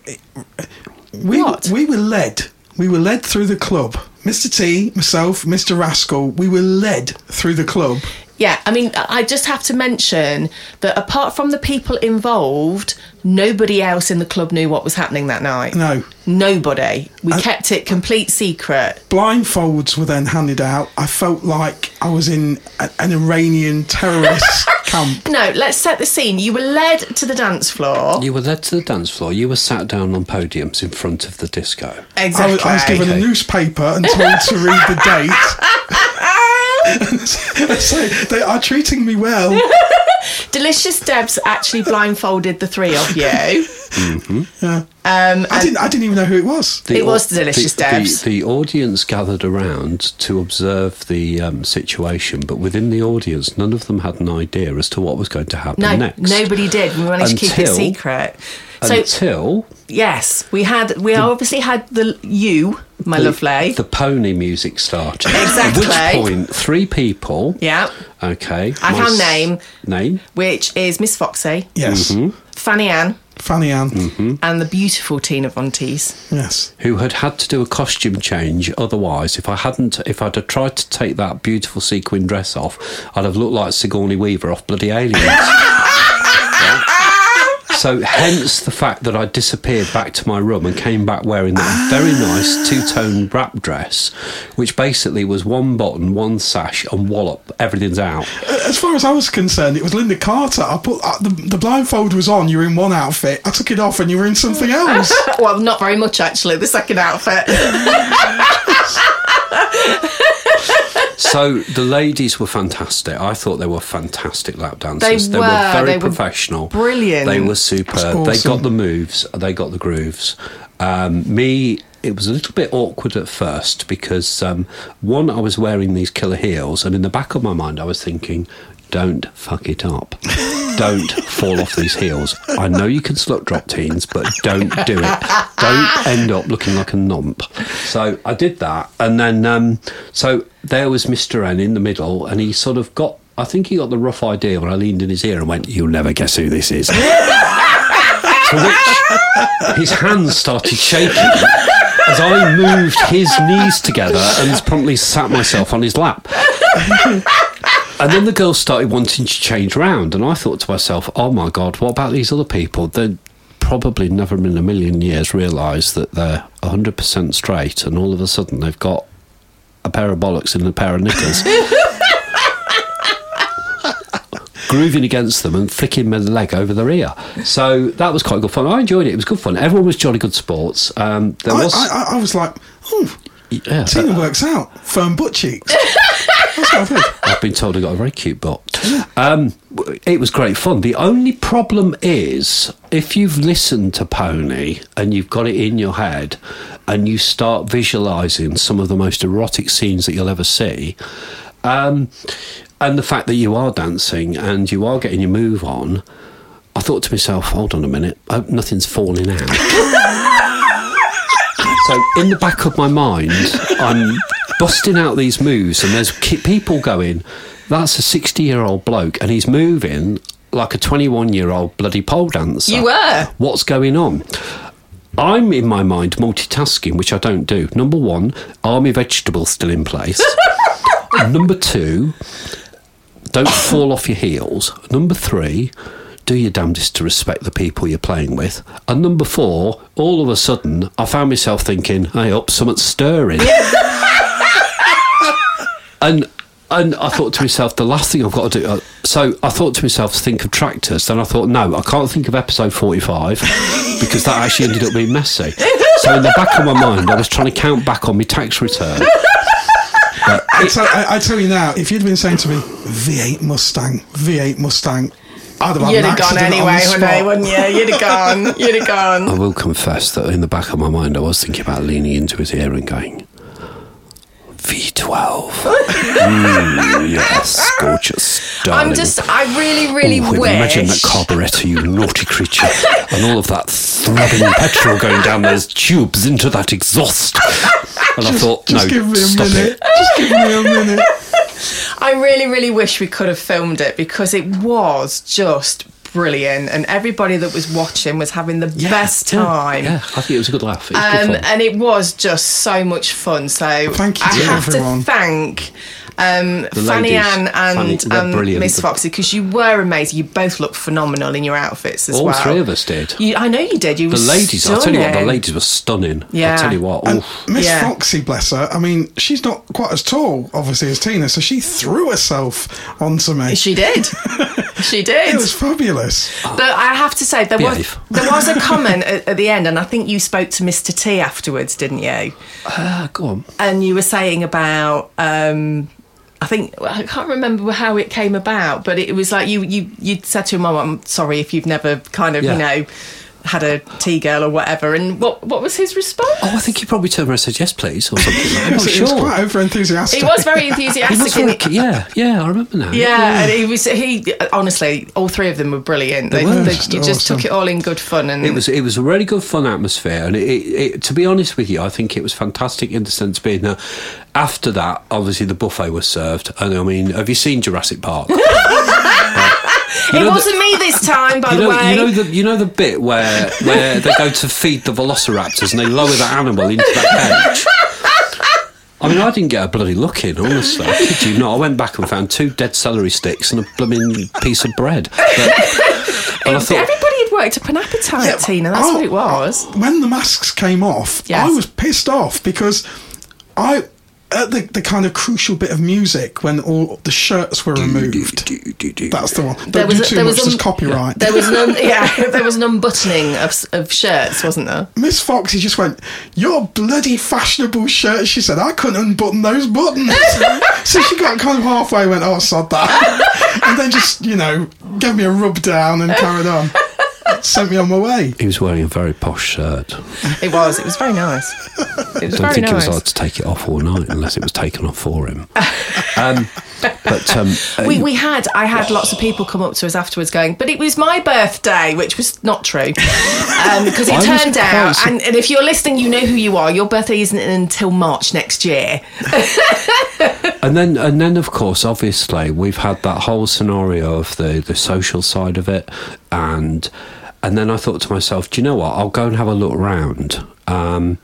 We, What? we were led. We were led through the club. Mr. T, myself, Mr. Rascal, we were led through the club. Yeah, I mean, I just have to mention that apart from the people involved, nobody else in the club knew what was happening that night. No. Nobody. We kept it complete secret. Blindfolds were then handed out. I felt like I was in a, an Iranian terrorist camp. No, let's set the scene. You were led to the dance floor. You were led to the dance floor. You were sat down on podiums in front of the disco. I was, I was given a newspaper and told to read the date. so they are treating me well. Delicious Debs actually blindfolded the three of you. Yeah. Um, I didn't. I didn't even know who it was. It au- was delicious, the, Debs. The, the audience gathered around to observe the um, situation, but within the audience, none of them had an idea as to what was going to happen no, next. nobody did. We managed to keep it secret. So Until yes, we had. We obviously had the you, my the, lovely. the pony music started. Exactly. At which point, three people. yeah, Okay. I my can name. Name. which is Miss Foxy, Yes. Fanny Ann, Fanny Ann. Mm-hmm. and the beautiful Tina Vonteese. Yes. who had had to do a costume change. Otherwise, if I hadn't, if I'd have tried to take that beautiful sequin dress off, I'd have looked like Sigourney Weaver off Bloody Aliens. Right? So, hence the fact that I disappeared back to my room and came back wearing that very nice two-tone wrap dress, which basically was one button, one sash, and wallop. Everything's out. As far as I was concerned, it was Lynda Carter. I put uh, the, the blindfold was on. You were in one outfit. I took it off, and you were in something else. well, not very much actually. The second outfit. So the ladies were fantastic. I thought they were fantastic lap dancers. They were. very They were professional. brilliant. They were superb. They got the moves. They got the grooves. Um, me, it was a little bit awkward at first because um, one, I was wearing these killer heels, and in the back of my mind, I was thinking. Don't fuck it up. don't fall off these heels. I know you can slut drop teens, but don't do it. Don't end up looking like a nump. So I did that, and then um, so there was Mr. N in the middle, and he sort of got. I think he got the rough idea when I leaned in his ear and went, "You'll never guess who this is." to which his hands started shaking as I moved his knees together and promptly sat myself on his lap. And then the girls started wanting to change round, and I thought to myself, "Oh my god, what about these other people? They're probably never in a million years realise that they're hundred percent straight, and all of a sudden they've got a pair of bollocks and a pair of knickers." Grooving against them and flicking my leg over their ear. So that was quite good fun. I enjoyed it. It was good fun. Everyone was jolly good sports. Um, there I, was, I, I, I was like, oh, yeah, Tina works out. Firm butt cheeks. That's what I did. I've been told I got a very cute butt. Um, it was great fun. The only problem is if you've listened to Pony and you've got it in your head and you start visualising some of the most erotic scenes that you'll ever see, um, and the fact that you are dancing and you are getting your move on, I thought to myself, hold on a minute, I hope nothing's falling out. So in the back of my mind, I'm busting out these moves, and there's ki- people going, "That's a sixty-year-old bloke, and he's moving like a twenty-one-year-old bloody pole dancer." You were. What's going on? I'm in my mind multitasking, which I don't do. Number one, army vegetables still in place. Number two, don't fall off your heels. Number three, do your damnedest to respect the people you're playing with. And number four, all of a sudden, I found myself thinking, hey, up, something's stirring. and and I thought to myself, the last thing I've got to do. Uh, so I thought to myself, think of tractors. Then I thought, no, I can't think of episode 45 because that actually ended up being messy. So in the back of my mind, I was trying to count back on my tax return. I, tell, I, I tell you now, if you'd been saying to me, V8 Mustang, V8 Mustang, I'd have You'd have gone accident on the anyway, wouldn't you? Wouldn't you? You'd have gone. You'd have gone. I will confess that in the back of my mind, I was thinking about leaning into his ear and going, V12. mm, yes, gorgeous. Darling. I'm just. I really, really Oh, wish. Imagine that carburettor, you naughty creature, and all of that throbbing petrol going down those tubes into that exhaust. And I thought, Just no, Just give me a stop minute. it. Just give me a minute. I really, really wish we could have filmed it because it was just brilliant, and everybody that was watching was having the best time. Yeah, I think it was a good laugh. It was good Um, and it was just so much fun. So Thank you I to have everyone. to thank um, Fanny ladies. Ann and they're um. Miss Foxy because you were amazing. You both looked phenomenal in your outfits as well. All three of us did. You, I know you did. You The were ladies, I'll tell you what, the ladies were stunning. Yeah. I'll tell you what. And. Miss Yeah. Foxy, bless her. I mean, she's not quite as tall, obviously, as Tina, so she threw herself onto me. She did. she did. it was fabulous. But I have to say, there was there was a comment at, at the end, and I think you spoke to Mr. T afterwards, didn't you? Ah, go on. And you were saying about. Um, I think I can't remember how it came about, but it was like you you you said to him, "Oh, I'm sorry if you've never kind of Yeah. you know had a T girl or whatever." And what what was his response? Oh, I think he probably turned around and said, yes, please, or something. I'm It not was, was quite over enthusiastic. He was very He enthusiastic. was very, yeah, yeah, I remember now. Yeah, and he was. He honestly, all three of them were brilliant. They, were. they- Just you just awesome. took it all in good fun, and It was it was a really good fun atmosphere, and it, it, it, to be honest with you, I think it was fantastic in the sense being that after that, obviously the buffet was served, and I mean, have you seen Jurassic Park? You it know the- wasn't me this time, by You the way. you know the you know the bit where where they go to feed the velociraptors and they lower that animal into that cage. I mean, I didn't get a bloody look in, honestly. I kid you not. I went back and found two dead celery sticks and a blooming piece of bread. But, and I thought, Everybody had worked up an appetite, Yeah, Tina. That's oh, what it was. When the masks came off, Yes. I was pissed off because I, at the, the kind of crucial bit of music when all the shirts were removed. That's the one. Don't do too much, there's un- copyright. There was an yeah, there was an unbuttoning of, of shirts, wasn't there? Miss Foxy just went, Your bloody fashionable shirt. She said, I couldn't unbutton those buttons. so she got kind of halfway, went, Oh, sod that. and then just, you know, gave me a rub down and carried on. Sent me on my way. he was wearing a very posh shirt. It was. It was very nice. It was I don't very think nice. he was hard to take it off all night unless it was taken off for him. Um, but um, uh, we, we had I had lots of people come up to us afterwards going, but it was my birthday, which was not true because I it was turned out. quite- And, and if you're listening, you know who you are. Your birthday isn't until March next year. And then, and then, of course, obviously, we've had that whole scenario of the the social side of it, and and then I thought to myself, do you know what? I'll go and have a look around. Um,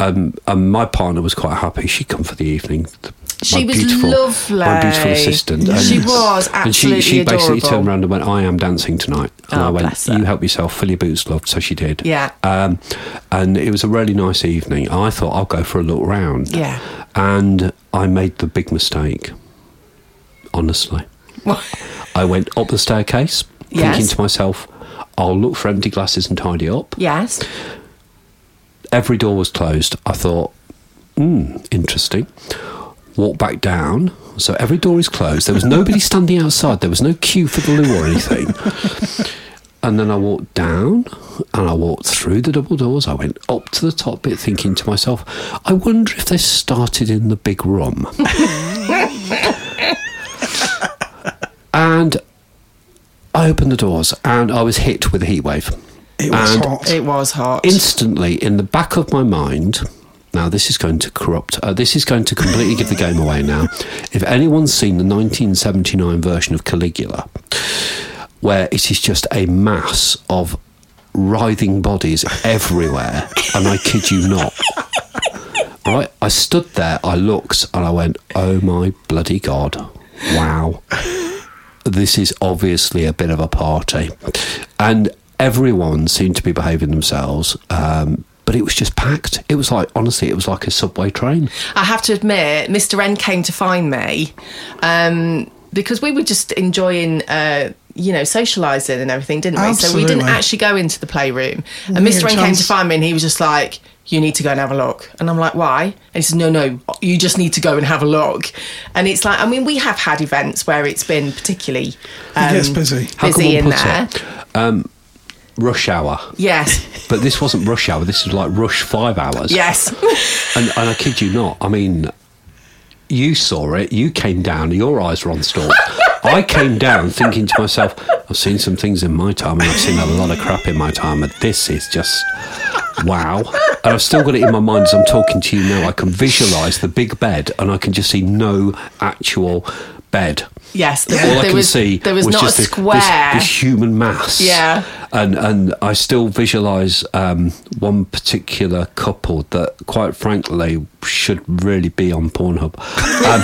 um, and my partner was quite happy. She'd come for the evening. She was beautiful, My beautiful lovely. assistant. She was And she, absolutely she basically adorable. turned around and went, "I am dancing tonight." And Oh, I went. "You help yourself. Fill your boots, love." So she did. Yeah. Um, and it was a really nice evening. I thought I'll go for a look round. Yeah. And I made the big mistake. Honestly, I went up the staircase, Yes. thinking to myself, "I'll look for empty glasses and tidy up." yes. Every door was closed. I thought, hmm, interesting. Walk back down. So every door is closed. There was nobody standing outside. There was no queue for the loo or anything. And then I walked down and I walked through the double doors. I went up to the top bit thinking to myself, I wonder if they started in the big room. and I opened the doors and I was hit with a heat wave. It was And hot. It was hot. instantly in the back of my mind now this is going to corrupt uh, this is going to completely give the game away now if anyone's seen the 1979 version of caligula where it is just a mass of writhing bodies everywhere and i kid you not right i stood there i looked and i went oh my bloody god wow this is obviously a bit of a party. And everyone seemed to be behaving themselves. Um, but it was just packed. It was like, honestly, it was like a subway train. I have to admit, Mr. N came to find me um, because we were just enjoying, uh, you know, socialising and everything, didn't we? So we didn't actually go into the playroom. And Mr. N came to find me and he was just like, you need to go and have a look. And I'm like, why? And he says, no, no, you just need to go and have a look. And it's like, I mean, we have had events where it's been particularly um, gets busy. How can busy in put there. it? Um, rush hour. Yes, But this wasn't rush hour. This was like rush five hours. yes. And, and I kid you not. I mean, you saw it. You came down. Your eyes were on stall. I came down thinking to myself, I've seen some things in my time, and I've seen a lot of crap in my time, and this is just wow. And I've still got it in my mind as I'm talking to you now. I can visualise the big bed, and I can just see no actual bed. Yes, there, All I can was, see there was, was not just a this- square. This, this human mass. Yeah. And and I still visualise um, one particular couple that, quite frankly, should really be on Pornhub. Um,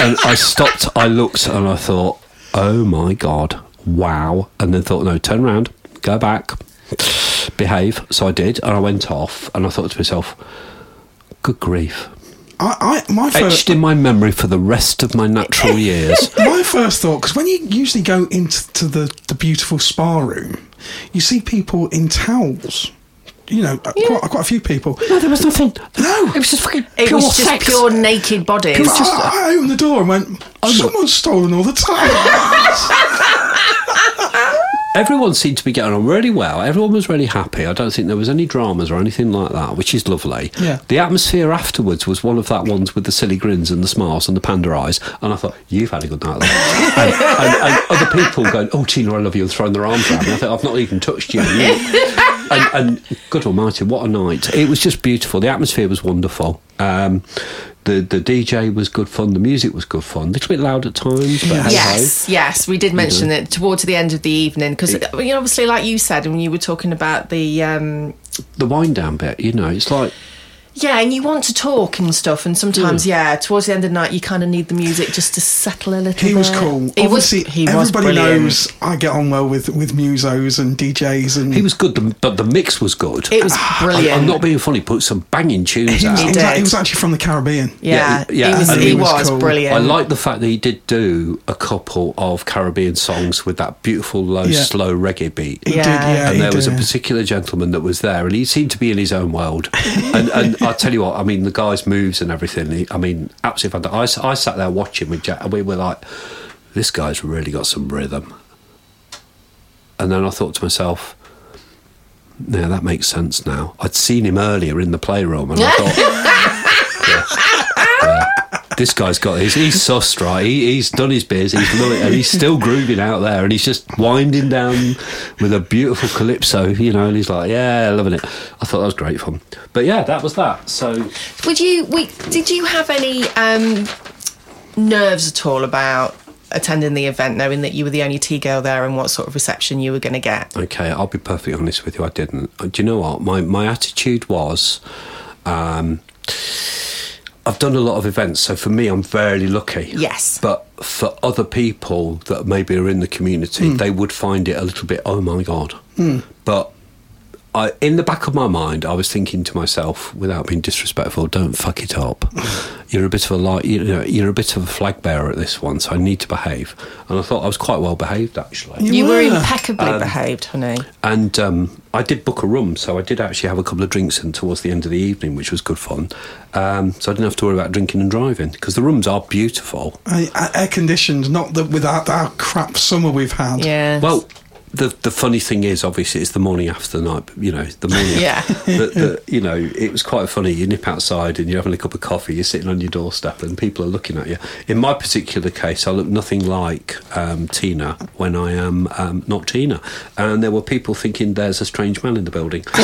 and I stopped. I looked and I thought, oh my god, wow! And then thought, no, turn around, go back, behave. So I did, and I went off, and I thought to myself, good grief. I, I my first Etched in my memory for the rest of my natural years. my first thought because when you usually go into to the the beautiful spa room, you see people in towels. You know, uh, quite, quite a few people. No, there was nothing. No. it was just fucking it pure was just sex. pure naked bodies. It was just- I, I opened the door and went, "Someone's stolen all the time. Everyone seemed to be getting on really well. Everyone was really happy. I don't think there was any dramas or anything like that, which is lovely. Yeah. The atmosphere afterwards was one of that ones with the silly grins and the smiles and the panda eyes. And I thought, you've had a good night. love." and, and, and other people going, oh, Tina, I love you, and throwing their arms around me. I thought, I've not even touched you. and, and good almighty, what a night. It was just beautiful. The atmosphere was wonderful. Um, the, the DJ was good fun. The music was good fun. A little bit loud at times, but. Yes, yes, we did mention it towards the end of the evening because you know, obviously, like you said, when you were talking about the um, the wind down bit, you know, it's like yeah, and you want to talk and stuff, and sometimes mm. yeah, towards the end of the night, you kind of need the music just to settle a little. He was cool. He was. He was everybody brilliant. knows I get on well with with musos and DJs, and He was good, the- but the mix was good. It was ah, brilliant. I'm, not being funny. Put some banging tunes he was, out. he, was, did. he was actually from the Caribbean. Yeah, Yeah, yeah, he was. He, he was was, cool. brilliant. I like the fact that he did do a couple of Caribbean songs with that beautiful low, Yeah. slow reggae beat. He Yeah. did, yeah. and he there was a particular gentleman that was there, and he seemed to be in his own world. and and I tell you what, I mean, the guy's moves and everything. He, I mean, absolutely fantastic. I, I sat there watching with Jack, and we were like, "This guy's really got some rhythm." And then I thought to myself, "Yeah, that makes sense now." I'd seen him earlier in the playroom, and I thought, yeah, "This guy's got he's, he's sussed, right? He, he's done his biz, he's loving it, and he's still grooving out there, and he's just winding down with a beautiful calypso, you know." And he's like, "Yeah, loving it." I thought that was great fun. But yeah, that was that. So Would you? We, did you have any um, nerves at all about attending the event, knowing that you were the only T girl there, and what sort of reception you were going to get? Okay, I'll be perfectly honest with you. I didn't. Do you know what? My my attitude was, um, I've done a lot of events, so for me, I'm very lucky. Yes. But for other people that maybe are in the community, hmm. they would find it a little bit. Oh my god! Hmm. But. I, in the back of my mind, I was thinking to myself, without being disrespectful, don't fuck it up. You're a bit of a light, you know, you're a bit of a flag bearer at this one, so I need to behave. And I thought I was quite well behaved, actually. You were were. impeccably behaved, honey. And um, I did book a room, so I did actually have a couple of drinks in towards the end of the evening, which was good fun. Um, so I didn't have to worry about drinking and driving because the rooms are beautiful. Air conditioned, not that without our crap summer we've had. Yeah. Well, the the funny thing is, obviously, it's the morning after the night. You know, the morning. Yeah. the, the, you know, it was quite funny. You nip outside and you're having a cup of coffee. You're sitting on your doorstep and people are looking at you. In my particular case, I look nothing like um, Tina when I am um, not Tina, and there were people thinking there's a strange man in the building.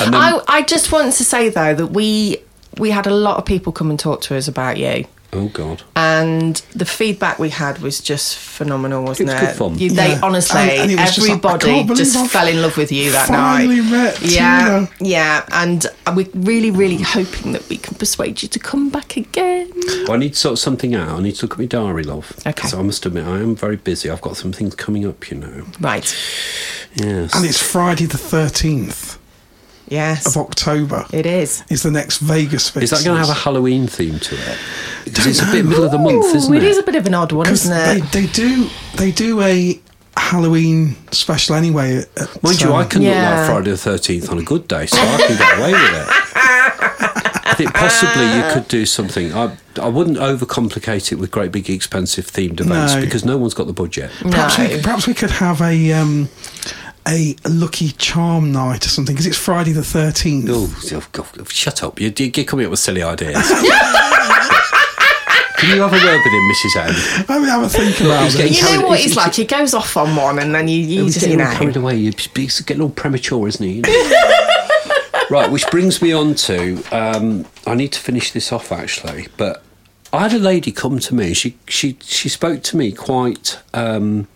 and then, I, I just want to say though that we we had a lot of people come and talk to us about you. Oh God. And the feedback we had was just phenomenal, wasn't It it? was good fun. You, They Yeah. honestly, And- and it was just like, everybody just fell in love with you that finally night. met yeah, Tina. yeah, and we're really, really hoping that we can persuade you to come back again. Well, I need to sort something out. I need to look at my diary, love. Okay. So I must admit, I am very busy. I've got some things coming up, you know. Right? Yes. And it's Friday the 13th Yes, of October. it is. Is the next Vegas is Vixens. that going to have a Halloween theme to it? Because Don't it's a know. bit middle of the month, isn't it? it is a bit of an odd one, isn't it? they do they do a Halloween special anyway. At, Mind you, I can look Yeah. like Friday the Thirteenth on a good day, so I can get away with it. I think possibly you could do something. I I wouldn't overcomplicate it with great big expensive themed events No. because no one's got the budget. Perhaps, No. we, perhaps we could have a um, a lucky charm night or something because it's Friday the thirteenth. Oh, oh, shut up! You, you're coming up with silly ideas. Can you have a word with him, Mrs. M? I mean, have a think about it. getting You carried- know what he's- like. He goes off on one, and then you, you He's just you getting know. carried away. He's he's getting all premature, isn't he? right, which brings me on to um, I need to finish this off actually, but I had a lady come to me. She she she spoke to me quite um,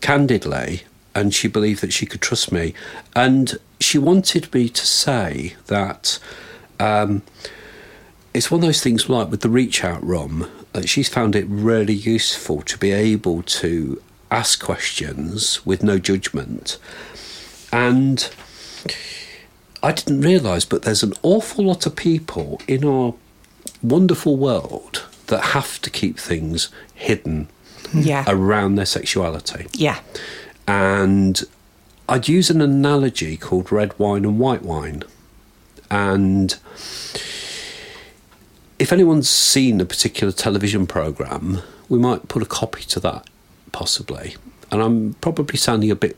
candidly, and she believed that she could trust me, and she wanted me to say that. Um, it's one of those things like with the reach out room, that she's found it really useful to be able to ask questions with no judgment and i didn't realize but there's an awful lot of people in our wonderful world that have to keep things hidden Yeah. around their sexuality Yeah. And I'd use an analogy called red wine and white wine. And if anyone's seen a particular television program, we might put a copy to that, possibly. And I'm probably sounding a bit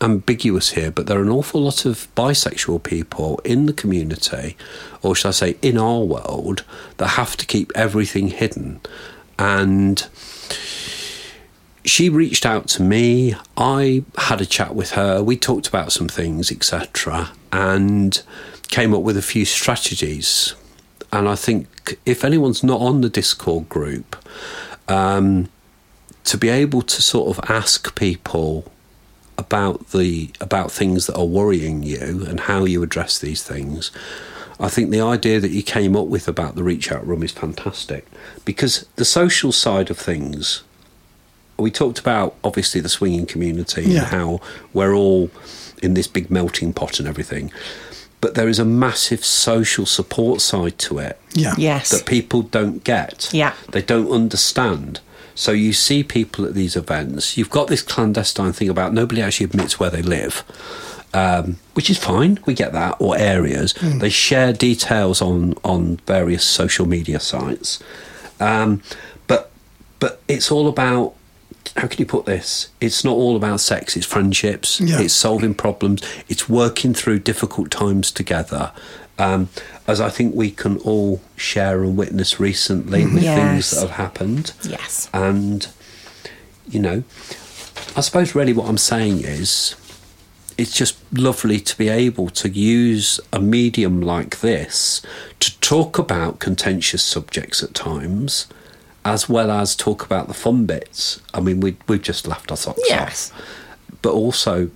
ambiguous here, but there are an awful lot of bisexual people in the community, or should I say, in our world, that have to keep everything hidden. And she reached out to me. I had a chat with her. We talked about some things, etc., and came up with a few strategies. And I think if anyone's not on the Discord group, um, to be able to sort of ask people about the about things that are worrying you and how you address these things. I think the idea that you came up with about the reach out room is fantastic because the social side of things we talked about obviously the swinging community Yeah. and how we're all in this big melting pot and everything. But there is a massive social support side to it Yeah. Yes. that people don't get. Yeah. They don't understand. So you see people at these events, you've got this clandestine thing about nobody actually admits where they live. Um, which is fine, we get that, or areas. They share details on, on various social media sites. Um, but but it's all about how can you put this? It's not all about sex, it's friendships, Yeah. it's solving problems, it's working through difficult times together. Um, as I think we can all share and witness recently with things that have happened. Yes. And, you know, I suppose really what I'm saying is it's just lovely to be able to use a medium like this to talk about contentious subjects at times, as well as talk about the fun bits. I mean, we, we've just laughed our socks Yes. off. But also,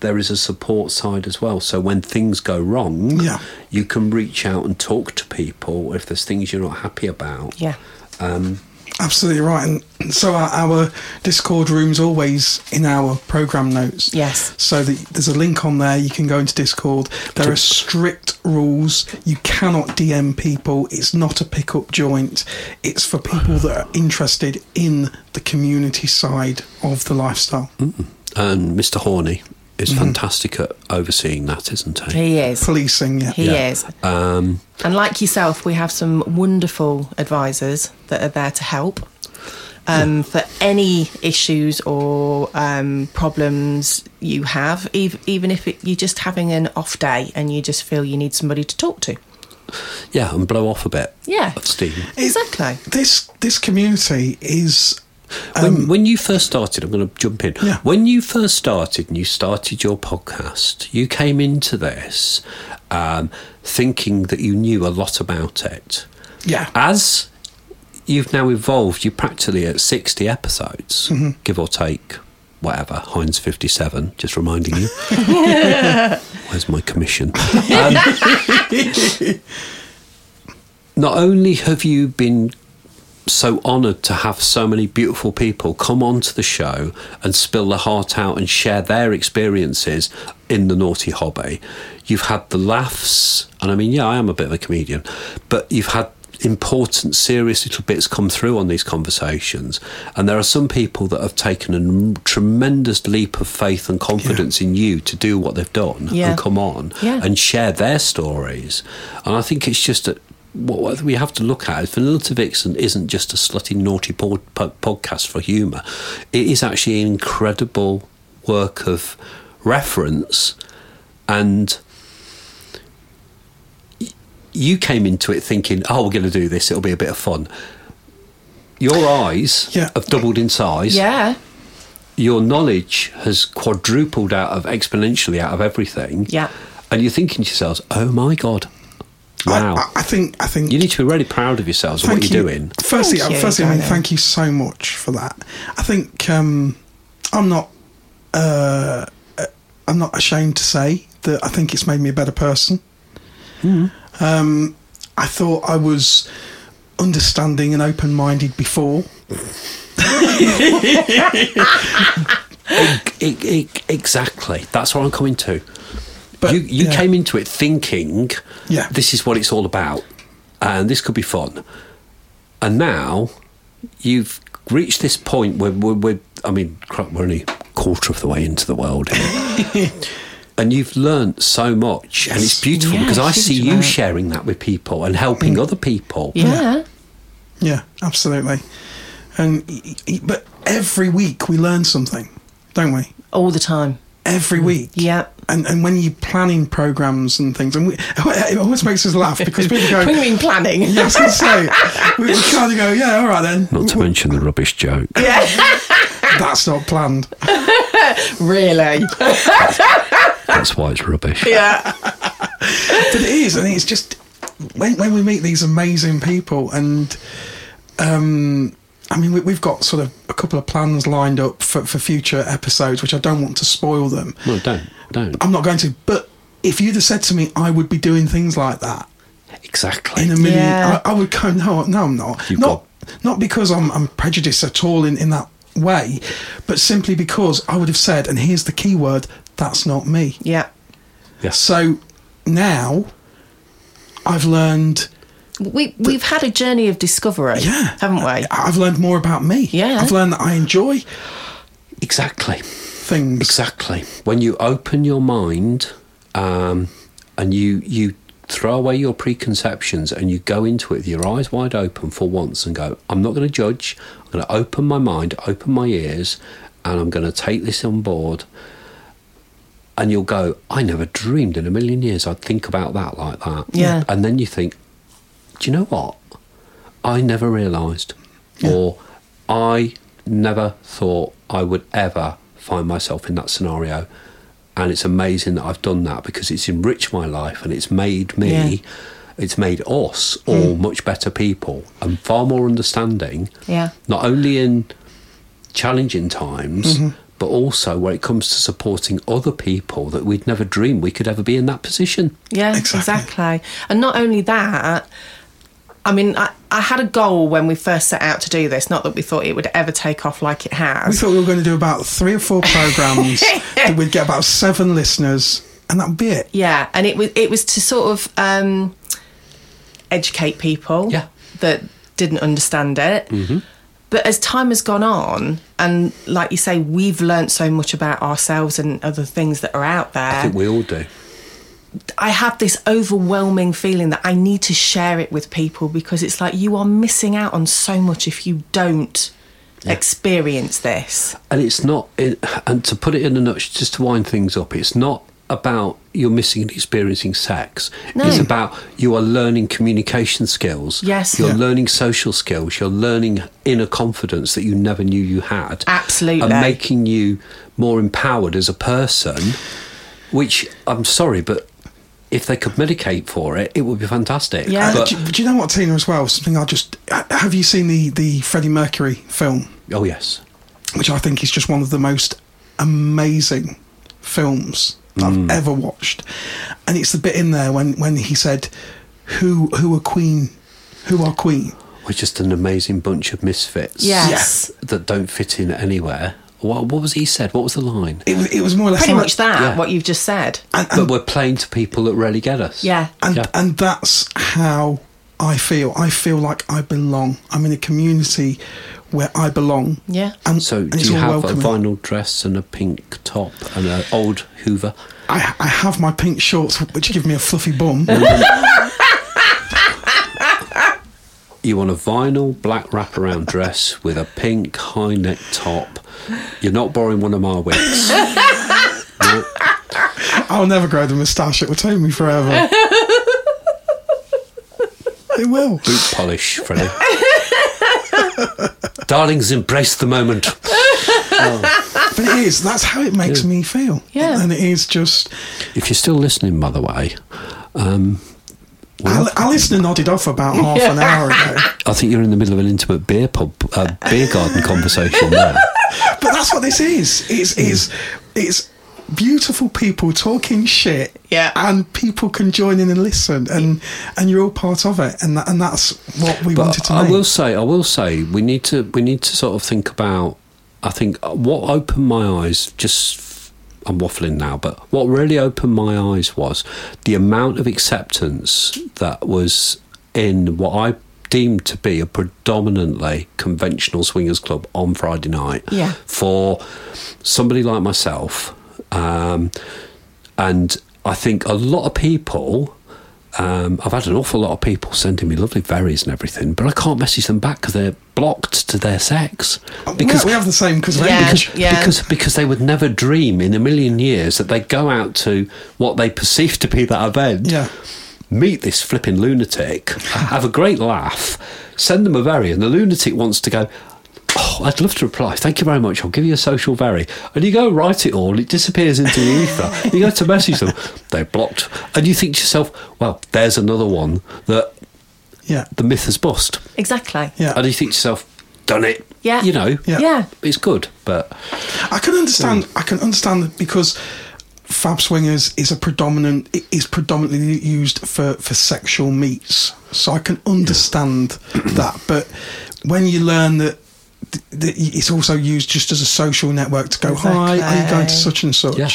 there is a support side as well. So when things go wrong, Yeah. you can reach out and talk to people if there's things you're not happy about. Yeah. Um, Absolutely right. And so our, our Discord room's always in our program notes. Yes. So that there's a link on there. You can go into Discord. There are strict rules. You cannot DM people. It's not a pick-up joint. It's for people that are interested in the community side of the lifestyle. and Mr. Horney is Mm-hmm. fantastic at overseeing that, isn't he? He is. Policing, yeah. He Yeah. is. Um, And like yourself, we have some wonderful advisors that are there to help. Um, For any issues or um, problems you have, ev- even if it, you're just having an off day and you just feel you need somebody to talk to. yeah, and blow off a bit Yeah. of steam. Exactly. This this community is when, when you first started, I'm going to jump in. Um, Yeah. When you first started and you started your podcast, you came into this um, thinking that you knew a lot about it. yeah. As you've now evolved, you're practically at 60 episodes, Mm-hmm. give or take, whatever, Heinz 57, just reminding you. Where's my commission? Um, not only have you been so honoured to have so many beautiful people come onto the show and spill their heart out and share their experiences in the naughty hobby. You've had the laughs, and I mean, yeah, I am a bit of a comedian, but you've had important, serious little bits come through on these conversations. And there are some people that have taken a tremendous leap of faith and confidence in you to do what they've done Yeah. and come on Yeah. and share their stories. And I think it's just a, what what we have to look at is Vanilla to Vixen isn't just a slutty, naughty pod, pod, podcast for humour. It is actually an incredible work of reference and y- you came into it thinking, oh, we're going to do this, it'll be a bit of fun. Your eyes Yeah. have doubled in size. Yeah. Your knowledge has quadrupled out of exponentially out of everything. Yeah. And you're thinking to yourselves, oh my God. I- Wow. I, I think. I think you need to be really proud of yourselves and what Thank you're you. doing. Firstly, Thank uh, you, firstly, I mean, darling. thank you so much for that. I think um, I'm not. Uh, uh, I'm not ashamed to say that I think it's made me a better person. Hmm. Um, I thought I was understanding and open-minded before. E- e- e- exactly. That's what I'm coming to. But, you you yeah. came into it thinking, Yeah. this is what it's all about, and this could be fun. And now you've reached this point where we're, we're I mean, crap, we're only a quarter of the way into the world here. and you've learnt so much, and it's beautiful Yeah, because I see you amount. sharing that with people and helping other people. Yeah. Yeah, absolutely. And y- y- but every week we learn something, don't we? All the time. Every mm. week. Yeah. And and when you're planning programs and things, and we, it always makes us laugh because people go, When you mean planning. Yeah, I was say, we, we kind of go, yeah, all right then. Not to mention the rubbish joke. Yeah, That's not planned. really? That's why it's rubbish. yeah. But it is, I and it's just when, when we meet these amazing people, and um, I mean, we, we've got sort of a couple of plans lined up for, for future episodes, which I don't want to spoil them. No, don't, don't. I'm not going to, but if you'd have said to me, I would be doing things like that Exactly. in a million, Yeah. I, I would go, no, no, I'm not. You've not, not because I'm, I'm prejudiced at all in, in that way, but simply because I would have said, and here's the key word, that's not me. Yeah. yes. So now I've learned, We we've had a journey of discovery, yeah, haven't we? I've learned more about me. Yeah. I've learned that I enjoy Exactly. things. Exactly. When you open your mind um, and you you throw away your preconceptions and you go into it with your eyes wide open for once and go, I'm not going to judge. I'm going to open my mind, open my ears, and I'm going to take this on board. And you'll go, I never dreamed in a million years I'd think about that like that. Yeah. And then you think, do you know what? I never realised, or I never thought I would ever find myself in that scenario. And it's amazing that I've done that because it's enriched my life and it's made me, Yeah. it's made us all hmm. much better people and far more understanding. Yeah. Not only in challenging times, mm-hmm. but also when it comes to supporting other people that we'd never dreamed we could ever be in that position. Yeah, Exactly. exactly. And not only that, I mean, I, I had a goal when we first set out to do this, not that we thought it would ever take off like it has. We thought we were going to do about three or four programs that we'd get about seven listeners, and that'd be it. Yeah, and it was it was to sort of um, educate people Yeah. that didn't understand it. Mm-hmm. But as time has gone on, and like you say, we've learnt so much about ourselves and other things that are out there. I think we all do. I have this overwhelming feeling that I need to share it with people because it's like you are missing out on so much if you don't experience this. and it's not it, and to put it in a nutshell just to wind things up it's not about you're missing and experiencing sex No. it's about you are learning communication skills Yes. you're Yeah. learning social skills you're learning inner confidence that you never knew you had Absolutely. and making you more empowered as a person which i'm sorry but if they could medicate for it it would be fantastic Yeah. Uh, but, do, do you know what, Tina, as well? Something I just. Have you seen the, the Freddie Mercury film? oh yes Which I think is just one of the most amazing films Mm. I've ever watched. And it's the bit in there when, when he said, Who who are Queen? Who are Queen? we're just an amazing bunch of misfits Yes. that don't fit in anywhere what, what was he said what was the line It was, it was more or less Pretty like- much that, Yeah. what you've just said. And, but we're playing to people that really get us. Yeah. and, Yeah. and that's how I feel. I feel like I belong. I'm in a community where I belong. Yeah. And, So, and do you all have a vinyl dress and a pink top and an old Hoover? I, I have my pink shorts, which give me a fluffy bum. You want a vinyl black wraparound dress with a pink high neck top. You're not borrowing one of my wigs. No. I'll never grow the moustache. It will take me forever. it will. Boot polish, Freddie. Darlings, embrace the moment. But it is. That's how it makes me feel. Yeah. And it is just. If you're still listening, by the way, um, Al- Alistair nodded off about half an hour ago. I think you're in the middle of an intimate beer pub, uh, beer garden conversation there. But that's what this is. It's it's it's beautiful people talking shit. Yeah. And people can join in and listen, and and you're all part of it, and that, and that's what we wanted But to I make. will say, I will say, we need to we need to sort of think about. I think uh, what opened my eyes just. I'm waffling now, but what really opened my eyes was the amount of acceptance that was in what I deemed to be a predominantly conventional swingers club on Friday night. Yeah. For somebody like myself, um, and I think a lot of people. Um, I've had an awful lot of people sending me lovely berries and everything, but I can't message them back because they're blocked to their sex. because Oh, we have the same because of Yeah. because, Yeah. because because they would never dream in a million years that they'd go out to what they perceive to be that event, Yeah. meet this flipping lunatic, have a great laugh, send them a berry, and the lunatic wants to go. Oh, I'd love to reply. Thank you very much. I'll give you a social very. And you go write it all, it disappears into the ether. You go to message them, they're blocked. And you think to yourself, well, there's another one that Yeah. the myth has bust. Exactly. Yeah. And you think to yourself, done it. Yeah. You know, Yeah. Yeah. it's good, but I can understand. Hmm. I can understand because Fab Swingers is a predominant it is predominantly used for for sexual meets, so I can understand that. But when you learn that. That it's also used just as a social network to go, hi, are you going to such and such? Yeah.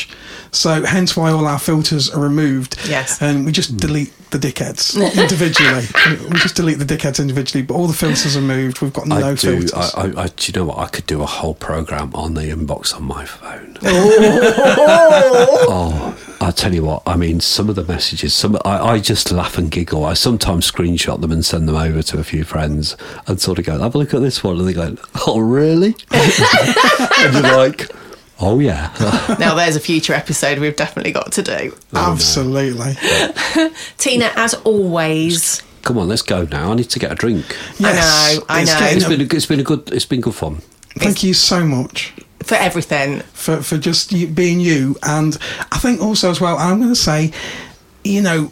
So, hence why all our filters are removed. Yes. And we just hmm. delete the dickheads individually. we just delete the dickheads individually, but all the filters are moved. We've got no I do. filters. I, I, I, do you know what? I could do a whole program on the inbox on my phone. oh, oh I tell you what. I mean, some of the messages. Some I, I just laugh and giggle. I sometimes screenshot them and send them over to a few friends and sort of go, "Have a look at this one," and they go, "Oh, really?" and you're like, "Oh yeah." Now there's a future episode we've definitely got to do. Oh, Absolutely. Tina, as always, Come on, let's go now. I need to get a drink. I know, I it's know. getting It's a- been a, it's been a good it's been good fun. Thank you so much. for everything. for, for just being you. And I think also as well, I'm going to say, you know,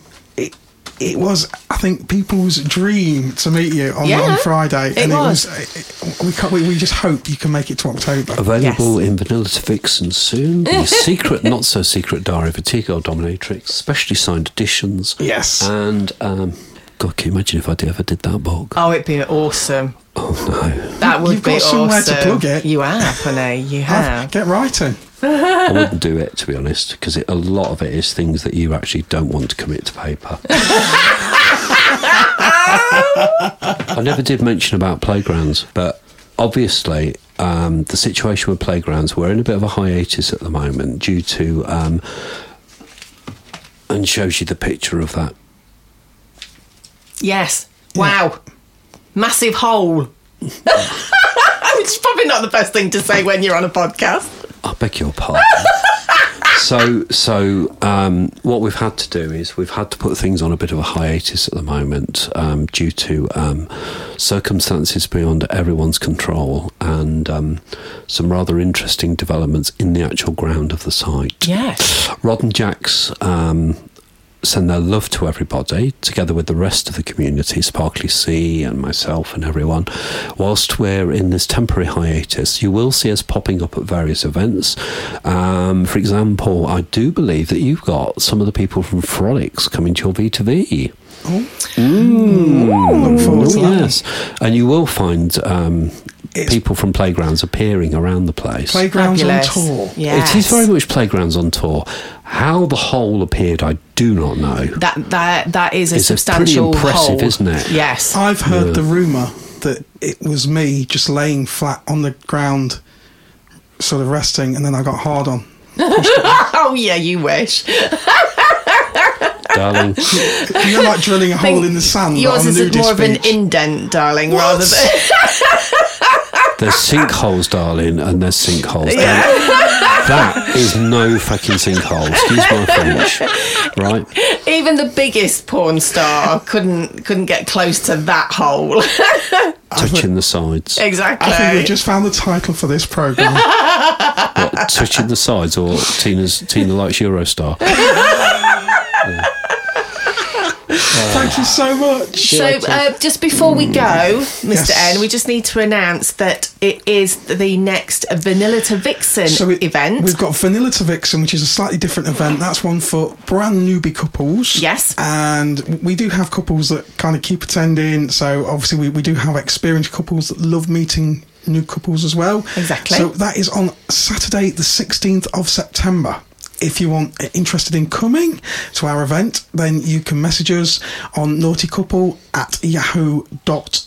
it, it was, I think, people's dream to meet you on, Yeah, on Friday. it and was. it was, it, we, can't, we, we just hope you can make it to October. Available in Vanilla to and soon. The secret, not so secret diary of a T-Girl Dominatrix, specially signed editions. Yes. And, um, God, can you imagine if I ever did that book? Oh, it'd be awesome. Oh, no. That would You've be got somewhere to plug it. You have, honey. You Have- have. Get writing. I wouldn't do it, to be honest, because a lot of it is things that you actually don't want to commit to paper. I never did mention about playgrounds, but obviously, um, the situation with playgrounds, we're in a bit of a hiatus at the moment due to, um, and shows you the picture of that. Yes. Wow. Massive hole. Which is probably not the best thing to say when you're on a podcast. I beg your pardon. so, so um, what we've had to do is we've had to put things on a bit of a hiatus at the moment um, due to um, circumstances beyond everyone's control and um, some rather interesting developments in the actual ground of the site. Yes. Rod and Jack's um, send their love to everybody, together with the rest of the community, Sparkly Sea and myself and everyone. Whilst we're in this temporary hiatus, you will see us popping up at various events. Um, for example, I do believe that you've got some of the people from Frolics coming to your V2V. Look forward to that. Yes, and you will find um, people from playgrounds appearing around the place. Playgrounds Fabulous. on tour. Yes. It is very much playgrounds on tour. How the hole appeared, I do not know. That that that is a It's a pretty substantial impressive, hole. isn't it? Yes. I've heard the rumour that it was me just laying flat on the ground, sort of resting, and then I got hard on. oh yeah, you wish. Darling, You're like drilling a hole in the sand. Yours is more of an indent, darling, What? rather than. there's sinkholes, darling, and there's sinkholes. Yeah. That is no fucking sinkhole. Excuse my French. Right? Even the biggest porn star couldn't couldn't get close to that hole. Touching the sides. exactly. I think we just found the title for this program. What, touching the sides or Tina's Tina likes Eurostar? Thank you so much. So, uh, just before we go, Mr. Yes. N, we just need to announce that it is the next Vanilla to Vixen So it- event. We've got Vanilla to Vixen, which is a slightly different event. That's one for brand newbie couples. Yes. And we do have couples that kind of keep attending. So obviously, we, we do have experienced couples that love meeting new couples as well. Exactly. So that is on Saturday, the 16th of September. If you want uh, interested in coming to our event, then you can message us on naughtycouple at yahoo.com,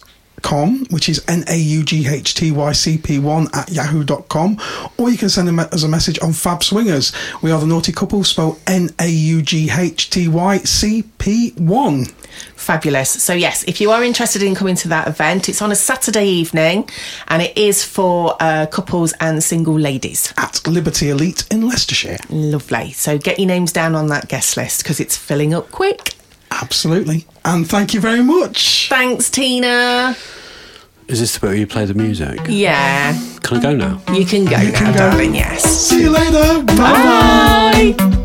which is N A U G H T Y C P 1 at yahoo.com, or you can send a me- us a message on Fab Swingers. We are the Naughty Couple, spelled N A U G H T Y C P 1 Fabulous. So, yes, if you are interested in coming to that event, it's on a Saturday evening and it is for uh, couples and single ladies. at Liberty Elite in Leicestershire. Lovely. So, get your names down on that guest list because it's filling up quick. Absolutely. And thank you very much. Thanks, Tina. Is this the bit where you play the music? Yeah, Can I go now? you can go now, can go. darling. Yes. See you later. Bye. Bye.